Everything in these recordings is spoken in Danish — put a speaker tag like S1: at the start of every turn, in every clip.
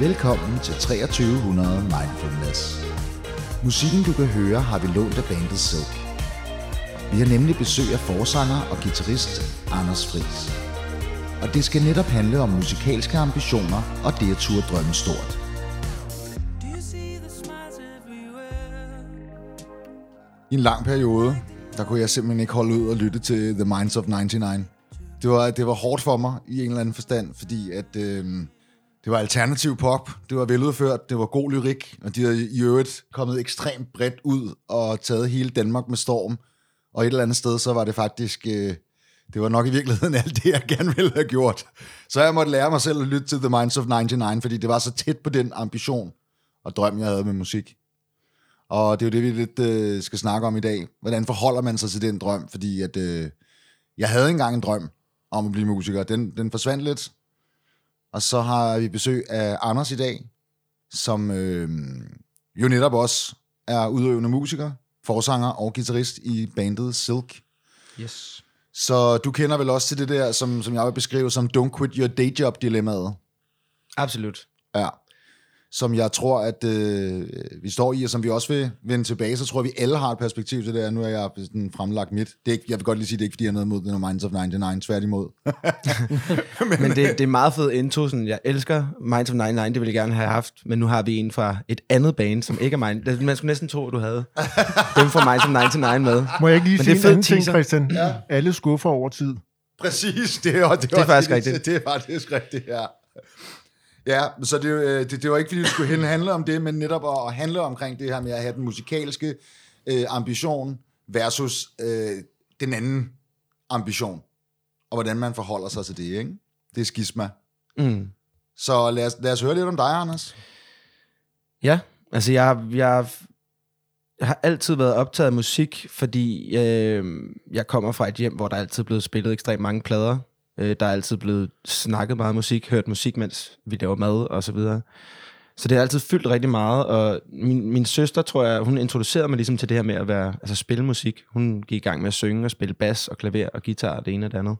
S1: Velkommen til 2300 Mindfulness. Musikken du kan høre har vi lånt af bandet Silk. Vi har nemlig besøg af forsanger og guitarist Anders Friis. Og det skal netop handle om musikalske ambitioner og det at turde drømme stort. I en lang periode, der kunne jeg simpelthen ikke holde ud og lytte til The Minds of 99. Det var, det var hårdt for mig i en eller anden forstand, fordi at, øh, det var alternativ pop, det var veludført, det var god lyrik, og de havde i øvrigt kommet ekstremt bredt ud og taget hele Danmark med storm. Og et eller andet sted, så var det faktisk, øh, det var nok i virkeligheden alt det, jeg gerne ville have gjort. Så jeg måtte lære mig selv at lytte til The Minds of 99, fordi det var så tæt på den ambition og drøm, jeg havde med musik. Og det er jo det, vi lidt øh, skal snakke om i dag. Hvordan forholder man sig til den drøm? Fordi at, øh, jeg havde engang en drøm om at blive musiker. Den, den forsvandt lidt. Og så har vi besøg af Anders i dag, som øh, jo netop også er udøvende musiker, forsanger og guitarist i bandet Silk.
S2: Yes.
S1: Så du kender vel også til det der, som, som jeg vil beskrive som don't quit your day job dilemmaet.
S2: Absolut.
S1: Ja. Som jeg tror, at øh, vi står i, og som vi også vil vende tilbage, så tror jeg, vi alle har et perspektiv til det her. Nu er jeg sådan fremlagt mit. Det er ikke, jeg vil godt lige sige, det er ikke, fordi jeg har noget mod The Minds of 99, tværtimod.
S2: men men det, det er meget fed intro. Sådan, jeg elsker Minds of 99, det ville jeg gerne have haft. Men nu har vi en fra et andet band, som ikke er Mind. Man skulle næsten tro, at du havde dem fra Minds of 99 med.
S3: Må jeg ikke lige
S2: Men
S3: sige
S2: det er
S3: en anden ting,
S2: teaser.
S3: Christian? Ja. Alle skuffer over tid.
S1: Præcis, det er, det,
S2: Det er faktisk rigtigt.
S1: Det er faktisk rigtigt, ja. Ja, så det, jo, øh, det, det var ikke, fordi det skulle handle om det, men netop at, at handle omkring det her med at have den musikalske øh, ambition versus øh, den anden ambition, og hvordan man forholder sig til det, ikke? Det er skisma.
S2: Mm.
S1: Så lad os, lad os høre lidt om dig, Anders.
S2: Ja, altså jeg, jeg, jeg har altid været optaget af musik, fordi øh, jeg kommer fra et hjem, hvor der altid er blevet spillet ekstremt mange plader. Øh, der er altid blevet snakket meget musik, hørt musik, mens vi laver mad og så videre. Så det har altid fyldt rigtig meget, og min, min søster, tror jeg, hun introducerede mig ligesom til det her med at være, altså spille musik. Hun gik i gang med at synge og spille bas og klaver og guitar og det ene og det andet.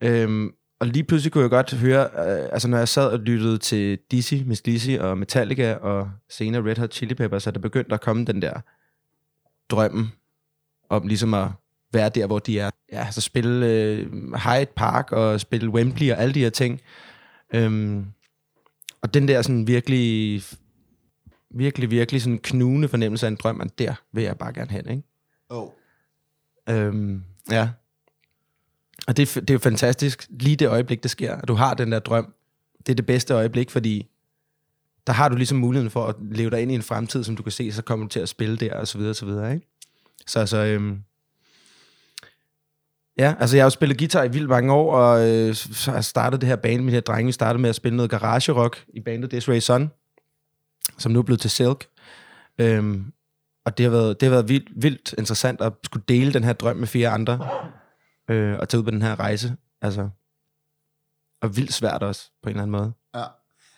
S2: Øhm, og lige pludselig kunne jeg godt høre, øh, altså når jeg sad og lyttede til Dizzy, Miss Dizzy og Metallica og senere Red Hot Chili Peppers, så der begyndte at komme den der drømmen om ligesom at være der, hvor de er. Ja, så spille øh, Hyde Park og spille Wembley og alle de her ting. Øhm, og den der sådan virkelig, virkelig, virkelig sådan knugende fornemmelse af en drøm, at der vil jeg bare gerne hen, ikke?
S1: Oh.
S2: Øhm, ja. Og det, er det er jo fantastisk, lige det øjeblik, det sker, at du har den der drøm. Det er det bedste øjeblik, fordi der har du ligesom muligheden for at leve dig ind i en fremtid, som du kan se, så kommer du til at spille der, og så videre, og så videre, ikke? Så, så øhm, ja, altså jeg har jo spillet guitar i vildt mange år, og øh, så har startet det her band med de her drenge. Vi startede med at spille noget garage rock i bandet Desiree Sun, som nu er blevet til Silk. Øhm, og det har været, det har været vildt, vildt interessant at skulle dele den her drøm med fire andre, øh, og tage ud på den her rejse. Altså, og vildt svært også, på en eller anden måde.
S1: Ja.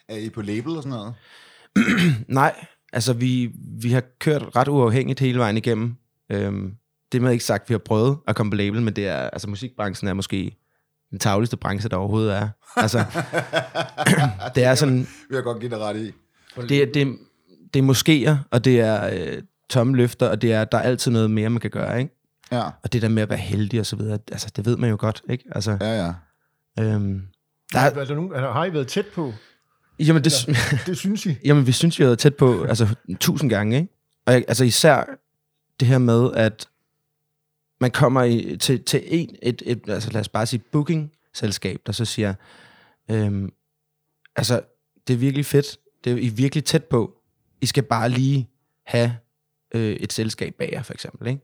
S1: Er I på label og sådan noget?
S2: Nej, altså vi, vi har kørt ret uafhængigt hele vejen igennem. Øhm, det er ikke sagt, at vi har prøvet at komme på label, men det er, altså musikbranchen er måske den tavligste branche, der overhovedet er. Altså, det er sådan,
S1: Vil jeg godt give dig ret i.
S2: det, er- det, det er moskéer, og det er øh, tomme løfter, og det er, der er altid noget mere, man kan gøre, ikke?
S1: Ja,
S2: Og det der med at være heldig og så videre, altså det ved man jo godt, ikke? Altså,
S1: ja, ja.
S2: øhm, der er,
S3: der nogen, er- har I været tæt på?
S2: jamen, det,
S3: Det synes I.
S2: Jamen, vi synes, vi har været tæt på, altså tusind gange, ikke? Og jeg, altså især det her med, at man kommer i, til, til en, et, et, altså lad os bare sige booking-selskab, der så siger, øhm, altså, det er virkelig fedt, det er I virkelig tæt på, I skal bare lige have øh, et selskab bag jer, for eksempel, ikke?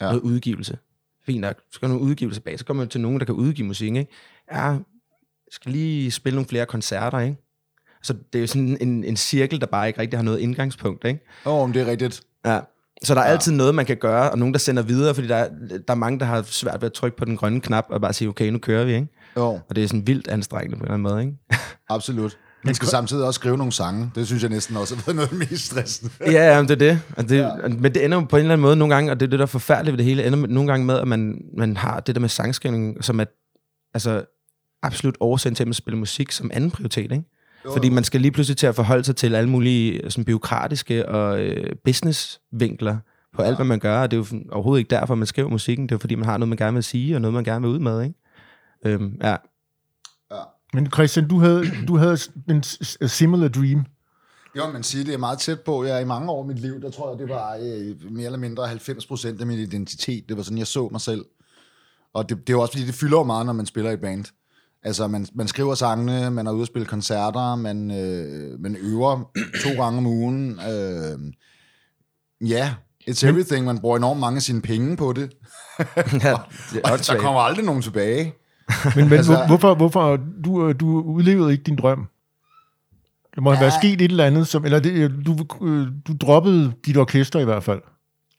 S1: Ja.
S2: Noget udgivelse. Fint nok, så skal noget udgivelse bag, så kommer man til nogen, der kan udgive musik, ikke? Ja, skal lige spille nogle flere koncerter, ikke? Så det er jo sådan en, en cirkel, der bare ikke rigtig har noget indgangspunkt, ikke?
S1: Åh, oh, men det er rigtigt.
S2: Ja. Så der er
S1: Ja.
S2: altid noget, man kan gøre, og nogen, der sender videre, fordi der er, der er mange, der har svært ved at trykke på den grønne knap, og bare sige, okay, nu kører vi, ikke?
S1: Jo,
S2: Og det er sådan vildt anstrengende på en eller anden måde, ikke?
S1: absolut. Man skal samtidig også skrive nogle sange. Det synes jeg næsten også har været noget mest stressende.
S2: ja, ja, det er det. Og det ja. Men det ender jo på en eller anden måde nogle gange, og det er det, der er forfærdeligt ved det hele, ender med, nogle gange med, at man, man har det der med sangskrivning, som er altså, absolut oversendt til at spille musik som anden prioritet, ikke?
S1: Jo,
S2: Fordi man skal lige pludselig til at forholde sig til alle mulige sådan, byråkratiske og øh, businessvinkler på alt, hvad man gør. Og det er jo overhovedet ikke derfor, man skriver musikken. Det er fordi, man har noget, man gerne vil sige, og noget, man gerne vil ud med. Ikke? Øhm, ja.
S3: Men Christian, du havde, du havde en similar dream.
S1: Jo, man siger, det er meget tæt på. Jeg i mange år i mit liv, der tror jeg, det var øh, mere eller mindre 90 procent af min identitet. Det var sådan, jeg så mig selv. Og det, det er jo også, fordi det fylder jo meget, når man spiller i et band. Altså, man, man skriver sangene, man er ude at spille koncerter, man, øh, man øver to gange om ugen. Øh, ja, it's everything. Man bruger enormt mange af sine penge på det.
S2: ja det
S1: Og der kommer aldrig nogen tilbage.
S3: Men, men
S1: Altså-
S3: hvorfor, hvorfor du, øh, du udlevede ikke din drøm? Der må have været
S1: Ja.
S3: sket et eller andet, som, eller det, øh, du, øh, du droppede dit orkester i hvert fald.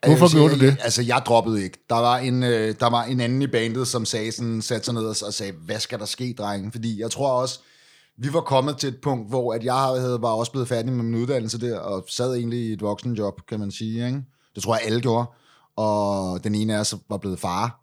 S3: Hvorfor
S1: Altså,
S3: gjorde du det?
S1: Altså, jeg droppede ikke. Der var en, øh, der var en anden i bandet, som sagde sådan, satte sig ned og og sagde, hvad skal der ske, drenge? Fordi jeg tror også, vi var kommet til et punkt, hvor at jeg havde, var også blevet færdig med min uddannelse der, og sad egentlig i et voksenjob, kan man sige. Ikke? Det tror jeg, alle gjorde. Og den ene af os var blevet far.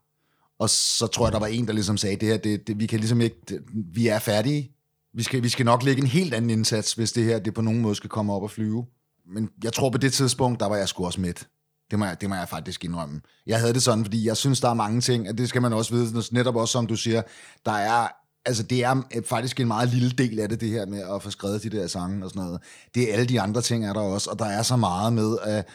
S1: Og så tror jeg, der var en, der ligesom sagde, det her, det, det, vi kan ligesom ikke, det, vi er færdige. Vi skal, vi skal nok lægge en helt anden indsats, hvis det her det på nogen måde skal komme op og flyve. Men jeg tror på det tidspunkt, der var jeg sgu også midt. Det må, jeg, det må jeg faktisk indrømme. Jeg havde det sådan, fordi jeg synes, der er mange ting, og det skal man også vide, netop også som du siger, der er, altså det er faktisk en meget lille del af det, det her med at få skrevet de der sange og sådan noget. Det er alle de andre ting er der også, og der er så meget med, at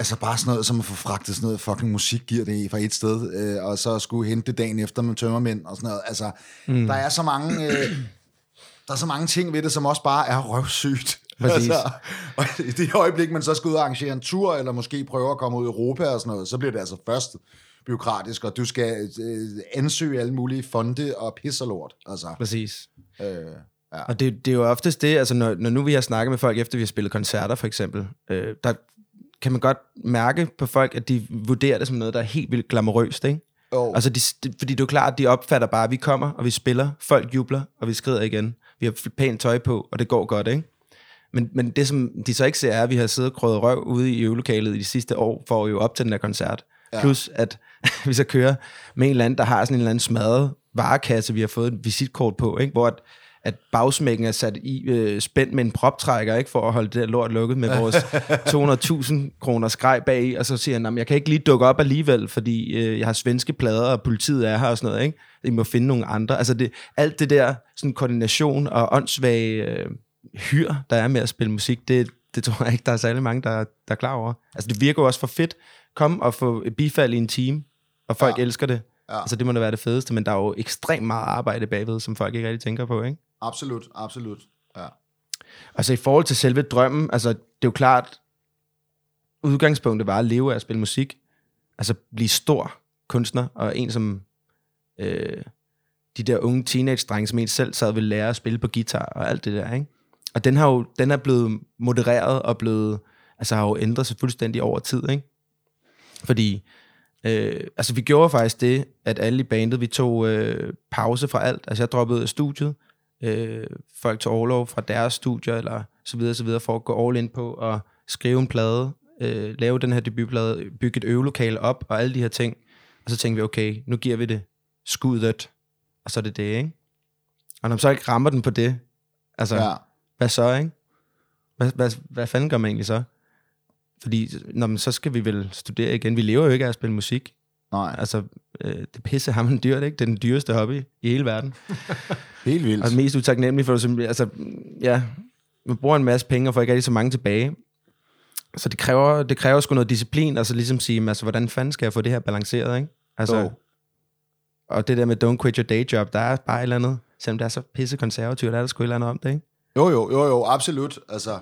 S1: Altså bare sådan noget, som at få fragtet sådan noget fucking musikgear det fra et sted, øh, og så skulle hente det dagen efter med tømmermænd og sådan noget. Altså, mm. der er så mange... Øh, der er så mange ting ved det, som også bare er røvsygt.
S2: Præcis.
S1: Altså, og i det øjeblik, man så skal ud og arrangere en tur, eller måske prøve at komme ud i Europa og sådan noget, så bliver det altså først byråkratisk, og du skal øh, ansøge alle mulige fonde og pis og lort. Altså,
S2: Præcis.
S1: øh,
S2: Og det, det er jo oftest det, altså når, når nu vi har snakket med folk, efter vi har spillet koncerter for eksempel, øh, der kan man godt mærke på folk, at de vurderer det som noget, der er helt vildt glamourøst, ikke?
S1: jo,
S2: Altså, de, de, fordi det er jo klart, at de opfatter bare, at vi kommer, og vi spiller, folk jubler, og vi skrider igen. Vi har pænt tøj på, og det går godt, ikke? Men, men det, som de så ikke ser, er, at vi har siddet og krødet røv ude i øvelokalet i de sidste år, for at jo op til den der koncert. Ja. Plus, at vi så kører med en eller anden, der har sådan en eller anden smadret varekasse, vi har fået et visitkort på, ikke? hvor at, at bagsmækken er sat i øh, spændt med en proptrækker, ikke? for at holde det der lort lukket med vores 200.000 kroner skrej bag og så siger han, "Nå, jeg kan ikke lige dukke op alligevel, fordi øh, jeg har svenske plader, og politiet er her og sådan noget, ikke? I må finde nogle andre. Altså det, alt det der sådan koordination og åndssvage øh, hyr, der er med at spille musik, det, det tror jeg ikke, der er særlig mange, der, der er klar over. Altså det virker jo også for fedt. Kom og få et bifald i en team, og folk ja. elsker det. Ja. Altså det må da være det fedeste, men der er jo ekstremt meget arbejde bagved, som folk ikke rigtig tænker på, ikke?
S1: absolut, absolut. Ja.
S2: Altså i forhold til selve drømmen, altså det er jo klart, udgangspunktet var at leve af at spille musik. Altså blive stor kunstner, og en som øh, de der unge teenage-drenge, som en selv sad ville lære at spille på guitar og alt det der, ikke? Og den, har jo, den er blevet modereret og blevet, altså har jo ændret sig fuldstændig over tid, ikke? Fordi, øh, altså vi gjorde faktisk det, at alle i bandet, vi tog øh, pause fra alt. Altså jeg droppede studiet, øh, folk tog overlov fra deres studier, eller så videre, så videre, for at gå all in på at skrive en plade, øh, lave den her debutplade, bygge et øvelokale op, og alle de her ting. Og så tænkte vi, okay, nu giver vi det skuddet, og så er det det, ikke? Og når man så ikke rammer den på det, altså, ja hvad så, ikke? Hvad, hvad, hvad fanden gør man egentlig så? Fordi, når man, så skal vi vel studere igen. Vi lever jo ikke af at spille musik.
S1: Nej,
S2: Altså, øh, det pisse hammerende dyrt, ikke? Det er den dyreste hobby i hele verden.
S1: helt vildt.
S2: Og mest utaknemmelig for, altså, ja, man bruger en masse penge, og får ikke rigtig så mange tilbage. Så det kræver, det kræver sgu noget disciplin, altså ligesom sige, altså, hvordan fanden skal jeg få det her balanceret, ikke? Altså,
S1: Jo.
S2: og det der med don't quit your day job, der er bare et eller andet, selvom det er så pisse konservativt, der er der sgu et eller andet om det, ikke?
S1: Jo, jo, jo, jo, absolut. Altså,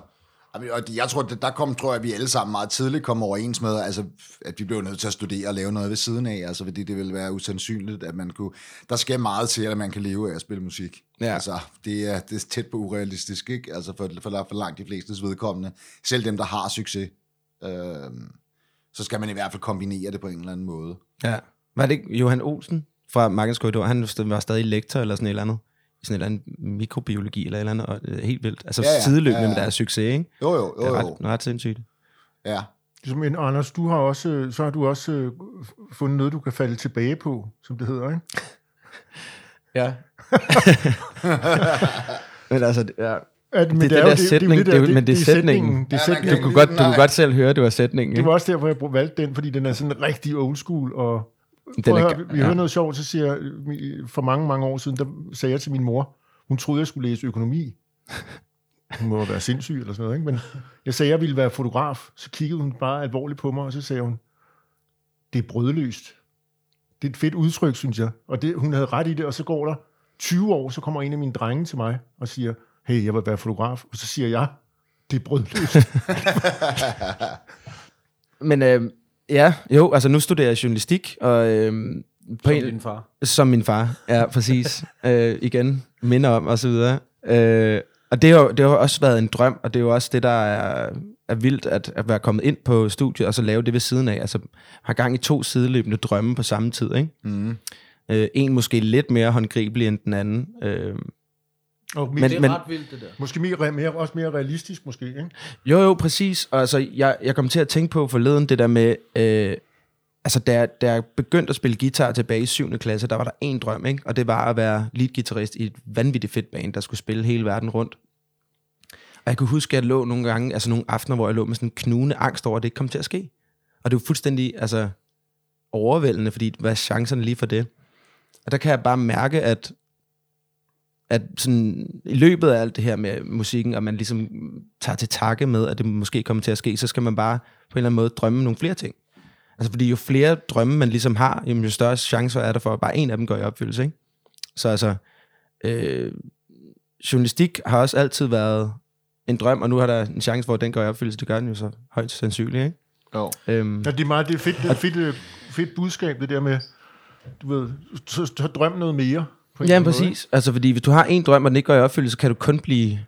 S1: og jeg tror, der kom, tror jeg, at vi alle sammen meget tidligt kom overens med, altså, at vi blev nødt til at studere og lave noget ved siden af, altså, fordi det ville være usandsynligt, at man kunne... Der skal meget til, at man kan leve af at spille musik.
S2: Ja.
S1: Altså, det er, det er tæt på urealistisk, ikke? Altså, for, for, for langt de flestes vedkommende. Selv dem, der har succes. Øh, så skal man i hvert fald kombinere det på en eller anden måde.
S2: Ja. Var det ikke Johan Olsen fra Markens Korridor? Han var stadig lektor eller sådan et eller andet. Sådan et eller andet mikrobiologi eller et eller andet. Og det er helt vildt. Altså
S1: Ja,
S2: ja, sideløbende
S1: Ja, ja.
S2: med deres succes, ikke?
S1: Jo, jo,
S2: Det
S1: jo,
S2: er
S1: jo.
S2: ret, ret sindssygt.
S1: Ja.
S3: Men Anders, du har også, så har du også øh, fundet noget, du kan falde tilbage på, som det hedder, ikke?
S2: Ja. Men altså, det- ja.
S3: At, men
S2: Det den
S3: jo
S2: der sætning, det jo- men det er sætningen.
S3: Det er
S1: Ja,
S3: sætningen.
S2: Du kunne godt, du kunne godt selv høre, det var sætningen.
S3: Det
S2: Ikke?
S3: var også derfor, jeg valgte den, fordi den er sådan rigtig old school. Og
S2: Den er-
S3: høre, vi
S2: ja.
S3: hører noget sjovt, så siger jeg, for mange, mange år siden, der sagde jeg til min mor, hun troede, jeg skulle læse økonomi. Hun må være sindssyg eller sådan noget, ikke? Men jeg sagde, jeg ville være fotograf. Så kiggede hun bare alvorligt på mig, og så sagde hun, det er brødløst. Det er et fedt udtryk, synes jeg. Og det, hun havde ret i det, og så går der 20 år, så kommer en af mine drenge til mig og siger, hey, jeg vil være fotograf. Og så siger jeg, det er brødløst.
S2: Men øh, ja, jo, altså nu studerer jeg journalistik, og øh, på
S4: Som
S2: en,
S4: din far.
S2: som min far, ja, præcis. øh, igen, minder om, og så videre. Øh, og det har, det har også været en drøm, og det er jo også det, der er, er vildt, at, at være kommet ind på studiet, og så lave det ved siden af. Altså, har gang i to sideløbende drømme på samme tid, ikke?
S1: Mm.
S2: Øh, en måske lidt mere håndgribelig end den anden. Øh,
S3: og
S2: Men-
S3: men,
S4: Det er
S2: men-
S4: ret vildt, det der.
S3: måske mere, mere, også mere realistisk, måske. Ikke?
S2: Jo, jo, præcis. Altså, jeg, jeg kom til at tænke på forleden det der med, øh, altså da, jeg- da jeg begyndte at spille guitar tilbage i 7. klasse, der var der en drøm, ikke? og det var at være leadgitarrist i et vanvittigt fedt band, der skulle spille hele verden rundt. Og jeg kunne huske, at jeg lå nogle gange, altså nogle aftener, hvor jeg lå med sådan en knugende angst over, at det ikke kom til at ske. Og det var fuldstændig altså, overvældende, fordi hvad er chancerne lige for det? Og der kan jeg bare mærke, at at sådan, i løbet af alt det her med musikken, og man ligesom tager til takke med, at det måske kommer til at ske, så skal man bare på en eller anden måde drømme nogle flere ting. Altså fordi jo flere drømme man ligesom har, jamen, jo større chancer er der for, at bare en af dem går i opfyldelse. Ikke? Så altså, øh, journalistik har også altid været en drøm, og nu har der en chance for, at den går i opfyldelse. Det gør den jo så højt sandsynligt. Ikke?
S1: Jo.
S2: Øhm,
S3: Ja, det er meget det er fedt, det er fedt, fedt budskab, det der med, du ved, så, så drøm noget mere. På en
S2: Ja,
S3: måde,
S2: præcis. Altså, fordi hvis du har en drøm, og den ikke går i opfyldelse, så kan du kun blive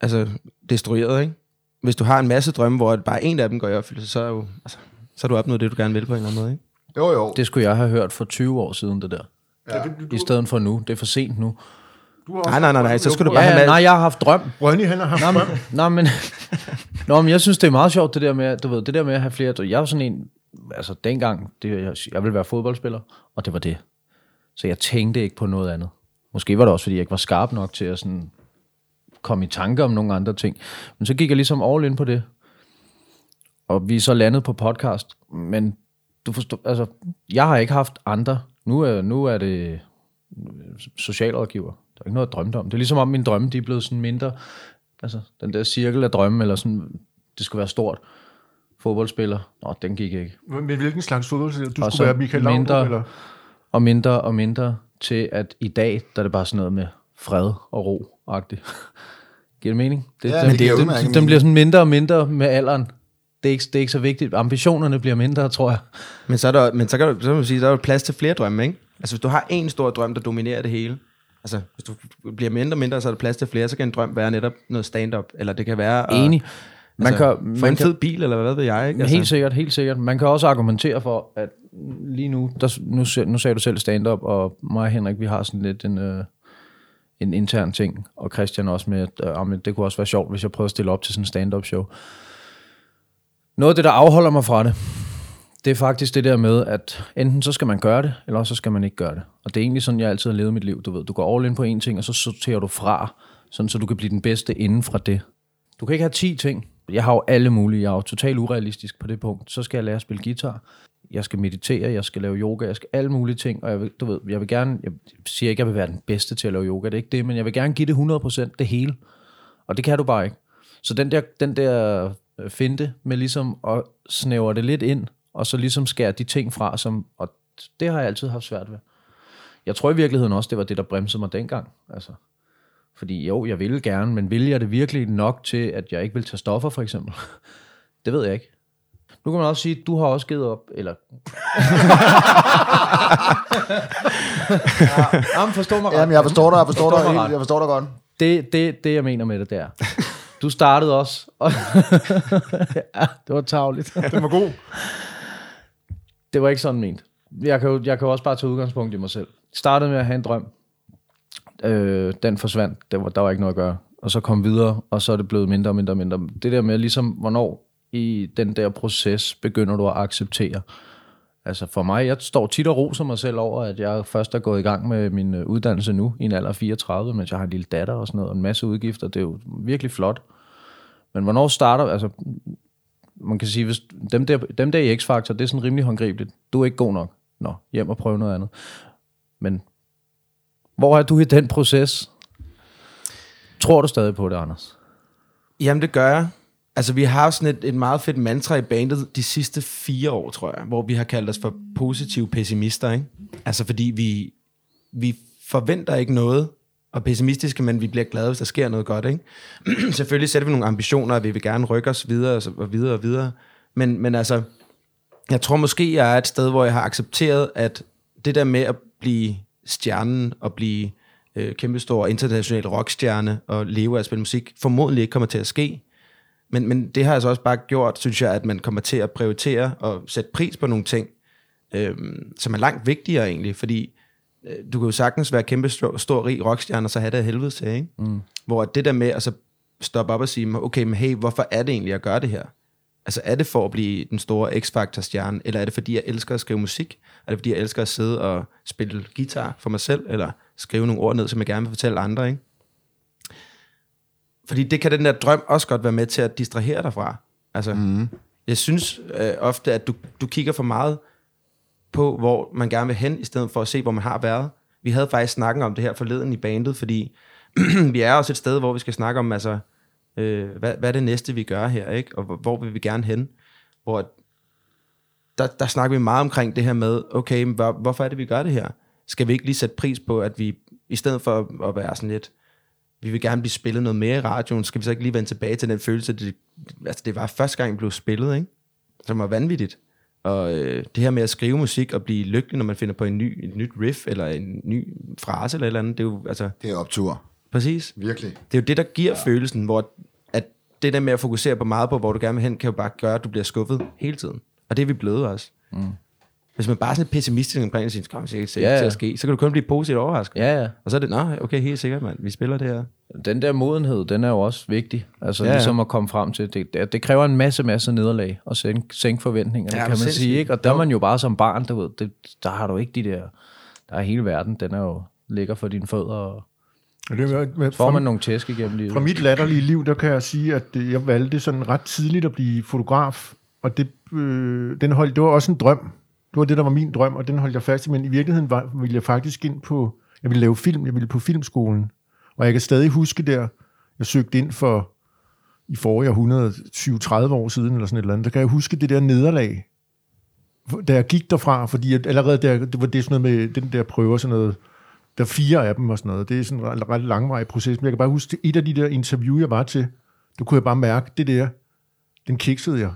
S2: altså, destrueret, ikke? Hvis du har en masse drømme, hvor bare en af dem går i opfyldelse, så er, jo, altså, så har du opnået det, du gerne vil på en eller anden måde, ikke?
S1: Jo, jo.
S4: Det skulle jeg have hørt for 20 år siden, det der.
S3: Ja.
S4: I stedet for nu. Det er for sent nu.
S3: du har
S2: Nej, nej, nej, nej, så skal du
S4: Ja,
S2: bare have
S4: ja,
S2: en
S4: nej, jeg har haft drøm.
S3: Ronny, han har haft drøm.
S4: nå, men, nå, men jeg synes, det er meget sjovt, det der med, du ved, det der med at have flere. Jeg var sådan en, altså dengang, det, jeg, jeg ville være fodboldspiller, og det var det. Så jeg tænkte ikke på noget andet. Måske var det også, fordi jeg ikke var skarp nok til at sådan komme i tanke om nogle andre ting. Men så gik jeg ligesom all in på det. Og vi er så landet på podcast. Men du forstår, altså, jeg har ikke haft andre. Nu er, nu er det socialrådgiver. Der er ikke noget, jeg drømte om. Det er ligesom om mine drømme, de er blevet sådan mindre. Altså, den der cirkel af drømme, eller sådan, det skulle være stort. Fodboldspiller, nå, den gik ikke.
S3: Men hvilken slags fodboldspiller? Du
S4: Og
S3: skulle være Michael Laudrup, eller?
S4: Og mindre og mindre til, at i dag, der er det bare sådan noget med fred og ro-agtigt. Giver det mening? Det,
S1: Ja,
S4: den,
S1: det giver
S4: den,
S1: mening.
S4: den bliver sådan mindre og mindre med alderen. Det er, ikke, det er ikke så vigtigt. Ambitionerne bliver mindre, tror jeg.
S2: Men så, er der, men så kan du, så kan man sige, der er plads til flere drømme, ikke? Altså, hvis du har en stor drøm, der dominerer det hele, altså, hvis du bliver mindre og mindre, så er der plads til flere, så kan en drøm være netop noget stand-up, eller det kan være... at-
S4: Enig. Man
S2: altså,
S4: kan,
S2: få
S4: man
S2: en
S4: kan,
S2: fed bil, eller hvad ved jeg, ikke?
S4: Men helt sikkert, helt sikkert. Man kan også argumentere for, at lige nu, der, nu, nu sagde du selv stand-up, og mig og Henrik, vi har sådan lidt en, øh, en intern ting, og Christian også med, at øh, men det kunne også være sjovt, hvis jeg prøvede at stille op til sådan en stand-up show. Noget af det, der afholder mig fra det, det er faktisk det der med, at enten så skal man gøre det, eller så skal man ikke gøre det. Og det er egentlig sådan, jeg altid har levet mit liv. Du ved, du går all in på en ting, og så sorterer du fra, sådan så du kan blive den bedste inden fra det. Du kan ikke have 10 ting. Jeg har jo alle mulige. Jeg er jo totalt urealistisk på det punkt. Så skal jeg lære at spille guitar. Jeg skal meditere, jeg skal lave yoga, jeg skal alle mulige ting. Og jeg vil, du ved, jeg vil gerne, jeg siger ikke, at jeg vil være den bedste til at lave yoga, det er ikke det, men jeg vil gerne give det 100% det hele. Og det kan du bare ikke. Så den der, den der øh, finte med ligesom at snævre det lidt ind, og så ligesom skære de ting fra, som, og det har jeg altid haft svært ved. Jeg tror i virkeligheden også, det var det, der bremsede mig dengang. Altså, fordi jo, jeg ville gerne, men vil jeg det virkelig nok til, at jeg ikke vil tage stoffer, for eksempel? det ved jeg ikke. Nu kan man også sige, at du har også givet op, eller... ja, jamen, forstå mig ret.
S1: Jamen, jeg forstår dig, jeg forstår,
S4: Forstår
S1: dig, helt- jeg forstår dig godt.
S4: Det, det, det, jeg mener med det, det er. Du startede også. Og ja, det var tavligt.
S3: Den var god.
S4: Det var ikke sådan ment. Jeg kan, jo, jeg kan jo også bare tage udgangspunkt i mig selv. Jeg startede med at have en drøm. Øh, den forsvandt. Det var, der var ikke noget at gøre. Og så kom videre, og så er det blevet mindre og mindre og mindre. Det der med ligesom, hvornår i den der proces begynder du at acceptere, Altså for mig, jeg står tit og roser mig selv over, at jeg først er gået i gang med min øh, uddannelse nu, i en alder af 34, mens jeg har en lille datter og sådan noget, og en masse udgifter. Det er jo virkelig flot. Men hvornår starter, altså man kan sige, hvis dem der, dem der i X-Factor, det er sådan rimelig håndgribeligt. Du er ikke god nok. Nå, hjem og prøve noget andet. Men hvor er du i den proces? Tror du stadig på det, Anders?
S2: Jamen, det gør jeg. Altså, vi har sådan et, et meget fedt mantra i bandet de sidste fire år, tror jeg, hvor vi har kaldt os for positive pessimister, ikke? Altså, fordi vi, vi forventer ikke noget, og pessimistiske, men vi bliver glade, hvis der sker noget godt, ikke? Selvfølgelig sætter vi nogle ambitioner, og vi vil gerne rykke os videre og, og videre og videre. Men, men altså, jeg tror måske, jeg er et sted, hvor jeg har accepteret, at det der med at blive stjernen og blive øh, kæmpestor international rockstjerne og leve af at spille musik, formodentlig ikke kommer til at ske. Men, men det har altså også bare gjort, synes jeg, at man kommer til at prioritere og sætte pris på nogle ting, øhm, som er langt vigtigere egentlig, fordi øh, du kan jo sagtens være kæmpe stor, stor rig rockstjerne, og så have det af helvede til, ikke? Mm. Hvor det der med at så stoppe op og sige, okay, men hey, hvorfor er det egentlig, jeg gør det her? Altså er det for at blive den store X-Factor-stjerne, eller er det fordi, jeg elsker at skrive musik? Er det fordi, jeg elsker at sidde og spille guitar for mig selv, eller skrive nogle ord ned, som jeg gerne vil fortælle andre, ikke? Fordi det kan den der drøm også godt være med til at distrahere dig fra. Altså, mm. jeg synes øh, ofte, at du, du kigger for meget på, hvor man gerne vil hen, i stedet for at se, hvor man har været. Vi havde faktisk snakken om det her forleden i bandet, fordi vi er også et sted, hvor vi skal snakke om, altså, øh, hvad, hvad er det næste, vi gør her, ikke? og hvor, hvor vil vi gerne hen? Hvor der, der snakker vi meget omkring det her med, okay, men hvor, hvorfor er det, vi gør det her? Skal vi ikke lige sætte pris på, at vi, i stedet for at være sådan lidt, vi vil gerne blive spillet noget mere i radioen, skal vi så ikke lige vende tilbage til den følelse, det, altså det var første gang, vi blev spillet, ikke? Som var vanvittigt. Og øh, det her med at skrive musik og blive lykkelig, når man finder på en ny, et nyt riff, eller en ny frase eller et eller andet, det er jo, altså,
S1: Det er optur.
S2: præcis.
S1: Virkelig.
S2: Det er jo det, der giver ja. følelsen, hvor det der med at fokusere på meget på, hvor du gerne vil hen, kan jo bare gøre, at du bliver skuffet hele tiden. Og det er vi blevet også. Mm. Hvis man bare er sådan lidt pessimistisk omkring det, siger, kommer sikkert
S4: Ja,
S2: ja, til at ske, så kan du kun blive positivt overrasket.
S4: Ja, ja.
S2: Og så er det, nå, okay, helt sikkert, mand, vi spiller det her.
S4: Den der modenhed, den er jo også vigtig. Altså
S2: Ja,
S4: ja, ligesom at komme frem til, det, det, det kræver en masse, masse nederlag og sænke, sænke forventningerne,
S2: Ja,
S4: kan man
S2: sindssygt.
S4: sige. Ikke? Og der er man jo bare som barn, du ved, det, der har du ikke de der, der er hele verden, den er jo ligger for dine fødder, Og
S3: det, med, med,
S4: får
S3: fra,
S4: man nogle tæsk igennem livet.
S3: fra mit latterlige liv, der kan jeg sige, at øh, jeg valgte sådan ret tidligt at blive fotograf, og det, øh, den holdt, det var også en drøm. Det var det, der var min drøm, og den holdt jeg fast i, men i virkeligheden var, ville jeg faktisk ind på, jeg ville lave film, jeg ville på filmskolen, og jeg kan stadig huske der, jeg søgte ind for i forrige århundrede, 20-30 år siden, eller sådan et eller andet, der kan jeg huske det der nederlag, da jeg gik derfra, fordi at allerede der, det var det sådan noget med den der prøver, sådan noget, der er fire af dem og sådan noget. Det er sådan en ret, ret langvarig proces. Men jeg kan bare huske, et af de der interview, jeg var til, der kunne jeg bare mærke, det der, den kiksede jeg.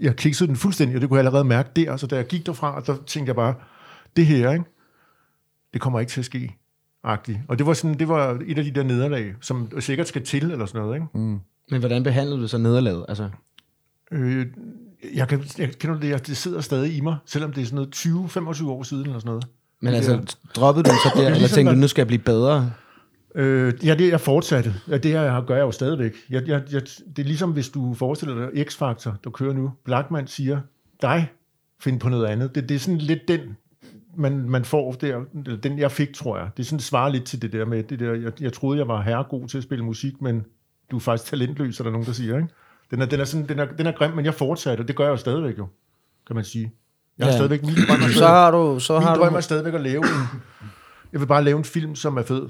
S3: Jeg kiksede den fuldstændig, og det kunne jeg allerede mærke der. Så da jeg gik derfra, der tænkte jeg bare, det her, ikke? det kommer ikke til at ske. Agtigt. Og det var, sådan, det var et af de der nederlag, som sikkert skal til, eller sådan noget. Ikke?
S2: Men hvordan behandlede du så nederlaget? Altså,
S3: Øh, jeg kan, jeg, kender du det, jeg, det sidder stadig i mig, selvom det er sådan noget 20-25 år siden, eller sådan noget.
S2: Men altså,
S3: der-
S2: droppede du så der, eller
S3: ligesom,
S2: tænkte du, nu skal jeg blive bedre?
S3: Øh, ja, det jeg fortsatte. Ja, det her gør jeg jo stadigvæk. Jeg, jeg, jeg, det er ligesom, hvis du forestiller dig X-Factor, der kører nu. Blackman siger, dig, find på noget andet. Det, det er sådan lidt den, man, man får der, eller den jeg fik, tror jeg. Det er sådan svarer lidt til det der med, det der, jeg, jeg troede, jeg var herregod til at spille musik, men du er faktisk talentløs, er der nogen, der siger, ikke? Den er, den er, sådan, den er, den er grim, men jeg fortsatte, og det gør jeg jo stadigvæk jo, kan man sige. Jeg har
S2: Ja.
S3: stadigvæk, min drøm
S4: Så har du, så
S3: min
S4: har
S3: drøm
S4: du,
S3: er stadigvæk at lave en... Jeg vil bare lave en film, som er fed.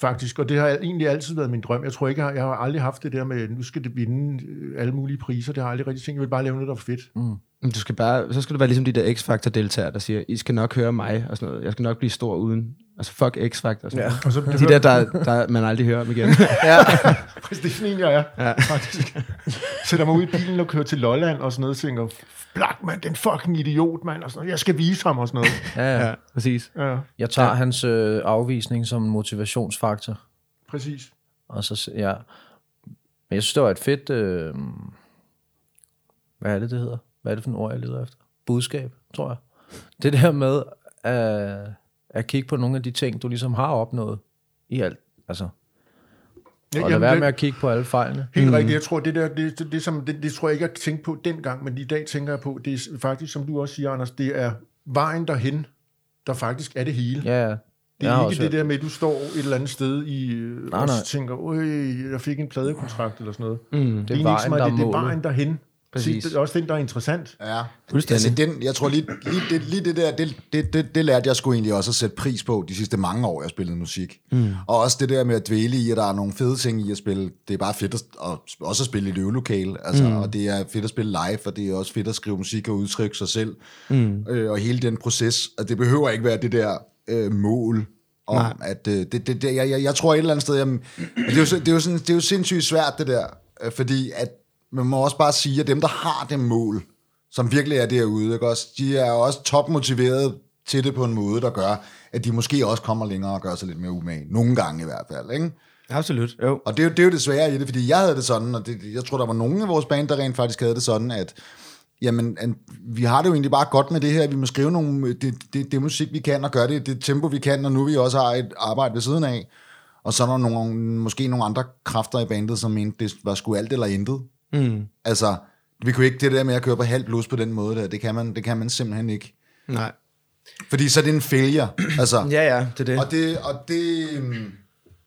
S3: Faktisk. Og det har egentlig altid været min drøm. Jeg tror ikke, jeg har, jeg har aldrig haft det der med, nu skal det vinde øh, alle mulige priser. Det har jeg aldrig rigtig tænkt. Jeg vil bare lave noget, der er fedt. Mm.
S2: Du skal bare, så skal du være ligesom de der X-Factor-deltagere, der siger, I skal nok høre mig, og sådan noget. Jeg skal nok blive stor uden. Altså, fuck X-Factor. Ja.
S3: Og så,
S2: De der, der, der, man aldrig hører om igen.
S4: ja,
S3: det er sådan en, jeg er, ja. faktisk. Sætter mig ud i bilen og kører til Lolland og sådan noget, og tænker, Black, man, den fucking idiot, mand. Og sådan noget. Jeg skal vise ham og sådan noget.
S4: ja, ja.
S2: ja, præcis.
S3: Ja,
S4: Jeg tager ja. hans øh, afvisning som en motivationsfaktor.
S3: præcis.
S4: Og så, ja. Men jeg synes, det var et fedt... Øh, hvad er det, det hedder? Hvad er det for en ord, jeg leder efter? Budskab, tror jeg. Det der med at, at kigge på nogle af de ting, du ligesom har opnået i alt. Altså,
S3: Ja,
S4: Og lad
S3: jamen,
S4: være
S3: det-
S4: med at kigge på alle fejlene.
S3: Helt mm. rigtigt. Jeg tror, det der, det, det, det, som, det, det tror jeg ikke, jeg tænkte på dengang, men i dag tænker jeg på, det er faktisk, som du også siger, Anders, det er vejen derhen, der faktisk er det hele.
S4: Ja, ja.
S3: Det er ikke det der med, at du står et eller andet sted i, øh,
S4: Nej,
S3: og
S4: nej.
S3: tænker, øj, jeg fik en pladekontrakt eller sådan noget.
S2: Mm.
S3: Det er,
S4: vejen,
S3: ikke så meget,
S4: der er
S3: det, det er vejen derhen.
S2: Præcis.
S3: Det er også den, der er interessant.
S1: Ja,
S2: Fuldstændig.
S1: Altså, den, jeg tror lige, lige, det, lige det der, det, det, det, det lærte jeg sgu egentlig også at sætte pris på de sidste mange år, jeg spillede musik. Mm. Og også det der med at dvæle i, at der er nogle fede ting i at spille. Det er bare fedt at, at også at spille i et øvelokale, altså, mm. og det er fedt at spille live, og det er også fedt at skrive musik og udtrykke sig selv. Mm. Øh, og hele den proces, og det behøver ikke være det der øh, mål, om
S2: Nej.
S1: at øh, det, det, det, jeg, jeg, jeg tror et eller andet sted, jamen, det, er jo, det, er jo sådan, det er jo sindssygt svært det der, øh, fordi at man må også bare sige, at dem, der har det mål, som virkelig er derude, ikke også, de er også topmotiveret til det på en måde, der gør, at de måske også kommer længere og gør sig lidt mere umage. Nogle gange i hvert fald, ikke?
S2: Absolut, jo.
S1: Og det er, jo, det er jo det svære i det, fordi jeg havde det sådan, og det, jeg tror, der var nogen af vores band, der rent faktisk havde det sådan, at jamen, at vi har det jo egentlig bare godt med det her, vi må skrive nogle, det, det, det musik, vi kan, og gøre det det tempo, vi kan, og nu vi også har et arbejde ved siden af. Og så er der nogle, måske nogle andre kræfter i bandet, som mente, det var sgu alt eller intet.
S2: Mm.
S1: Altså, vi kunne ikke det der med at køre på halv plus på den måde der, det kan man, det kan man simpelthen ikke.
S2: Nej.
S1: Fordi så er det en failure. Altså,
S2: Ja, ja, det er det.
S1: og det, og det, øhm,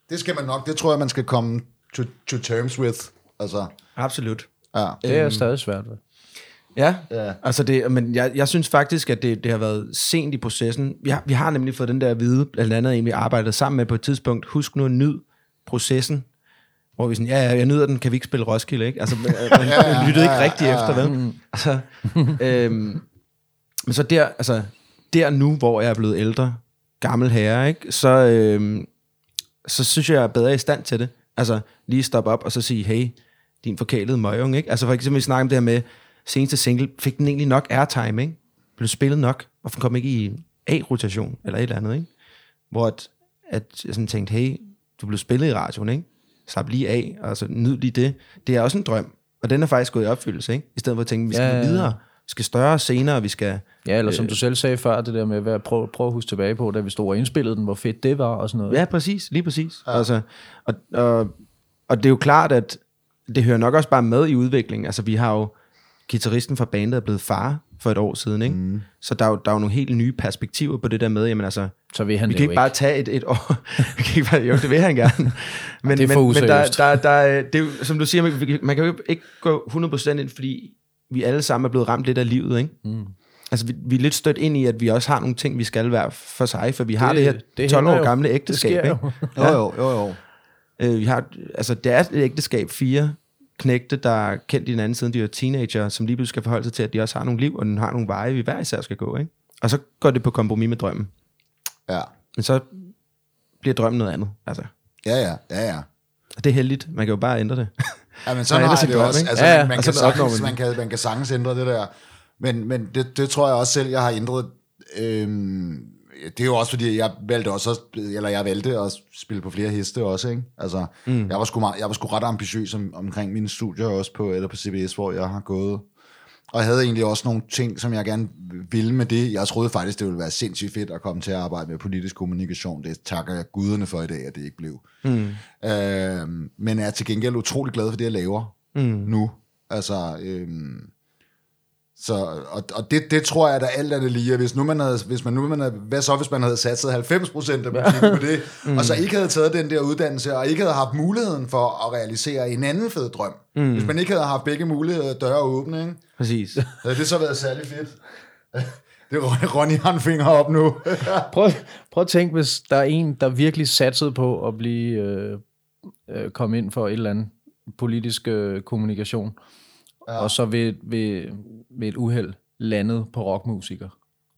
S1: det skal man nok, det tror jeg, man skal komme to, to terms with. Altså,
S2: Absolut.
S1: ja.
S4: Det er stadig svært. Ved.
S2: Ja,
S1: Ja.
S2: altså det, men jeg, jeg synes faktisk, at det, det har været sent i processen. Vi har, vi har nemlig fået den der at vide, blandt andet en, vi arbejdede sammen med på et tidspunkt, husk nu at nyd processen, hvor vi sådan, ja, ja, jeg nyder den, kan vi ikke spille Roskilde, ikke? Altså, man, man ja, lyttede ikke rigtig
S1: ja,
S2: efter, vel? Altså, øhm, men så der, altså, der nu, hvor jeg er blevet ældre, gammel herre, ikke? Så, øhm, så synes jeg, jeg er bedre i stand til det. Altså, lige stoppe op og så sige, hey, din forkælede møgung, ikke? Altså for eksempel, vi snakker om det her med, seneste single, fik den egentlig nok airtime, ikke? Blev spillet nok? Kom den ikke i A-rotation, eller et eller andet, ikke? Hvor at, at jeg sådan tænkte, hey, du blev spillet i radioen, ikke? Slap lige af, og så nyd lige det. Det er også en drøm, og den er faktisk gået i opfyldelse, ikke? I stedet for at tænke, vi skal
S4: Ja,
S2: ja, videre, vi skal større scener, vi skal...
S4: Ja, eller som du selv sagde før, det der med at prøve, prøve at huske tilbage på, da vi stod og indspillede den, hvor fedt det var og sådan noget.
S2: Ja, præcis, lige præcis. Ja. Altså, og, og, og det er jo klart, at det hører nok også bare med i udviklingen. Altså, vi har jo gitarristen fra bandet er blevet far for et år siden, ikke? Mm. Så der er, jo, der er jo nogle helt nye perspektiver på det der med, jamen altså,
S4: Så vil han
S2: vi
S4: det
S2: kan ikke bare tage et, et år. vi kan ikke bare, jo, det vil han gerne. Men,
S4: Det er for
S2: men, men der, der, der, er- det er jo, som du siger, man, kan- man kan jo ikke gå 100% ind, fordi vi alle sammen er blevet ramt lidt af livet, ikke? Mm. Altså, vi, vi er lidt stødt ind i, at vi også har nogle ting, vi skal være for sig, for vi har det,
S4: Det-
S2: det her
S4: det
S2: 12 år
S4: jo.
S2: gamle
S4: Det
S2: ægteskab,
S4: sker
S2: ikke?
S4: jo.
S1: Jo, jo, jo, jo.
S2: Øh, vi har, altså, det er et ægteskab, fire knægte, der er kendt hinanden siden de var teenager, som lige pludselig skal forholde sig til, at de også har nogle liv, og de har nogle veje, vi hver især skal gå. Ikke? Og så går det på kompromis med drømmen.
S1: Ja,
S2: Men så bliver drømmen noget andet. Altså,
S1: ja, ja, ja, ja.
S2: og det er heldigt. Man kan jo bare ændre det.
S1: Ja, men sådan
S2: er
S1: har jeg det også.
S2: ikke?
S1: Altså,
S2: Ja,
S1: man,
S2: ja,
S1: man, kan sagtens,
S2: man
S1: man, kan, man kan sagtens ændre det der. Men, men det, det tror jeg også selv, jeg har ændret. Øhm, det er jo også fordi, jeg valgte også, eller jeg valgte at spille på flere heste også, ikke? Altså, mm. jeg, var sgu meget, jeg var sgu ret ambitiøs om, omkring mine studier også på, eller på CBS, hvor jeg har gået. Og jeg havde egentlig også nogle ting, som jeg gerne ville med det. Jeg troede faktisk, det ville være sindssygt fedt at komme til at arbejde med politisk kommunikation. Det takker jeg guderne for i dag, at det ikke blev. Mm. Øh, men jeg er til gengæld utrolig glad for det, jeg laver mm. nu. Altså, øhm, så, og, og det, det tror jeg, der alt er det lige, hvis nu man havde, hvis man nu man havde, hvad så hvis man havde satset 90 procent af musikken på det, mm. og så ikke havde taget den der uddannelse, og ikke havde haft muligheden for at realisere en anden fed drøm. Mm. Hvis man ikke havde haft begge muligheder døre åbne, ikke?
S2: Præcis.
S1: havde det så været særlig fedt. Det er Ronny har en finger op nu.
S4: Prøv, prøv at tænke, hvis der er en, der virkelig satsede på at blive øh, øh, komme ind for et eller andet politisk øh, kommunikation, ja. og så ved, ved, ved et uheld landet på rockmusiker.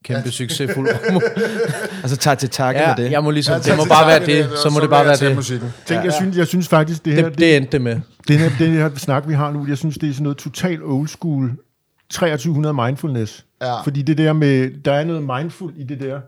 S4: Kæmpe ja. succesfuld rockmusiker.
S2: Og så tager til takke
S4: Ja,
S2: med det.
S4: jeg må ligesom,
S1: Ja,
S4: det må bare være
S1: takke,
S4: det, så må det
S1: vil
S4: bare være det.
S1: Musikken.
S3: Tænk, jeg, synes, jeg synes faktisk, det her,
S4: Det, det endte det med.
S3: den, her, den her snak, vi har nu, jeg synes, det er sådan noget total old school 2300 mindfulness.
S1: Ja.
S3: Fordi det der med, der er noget mindful i det der,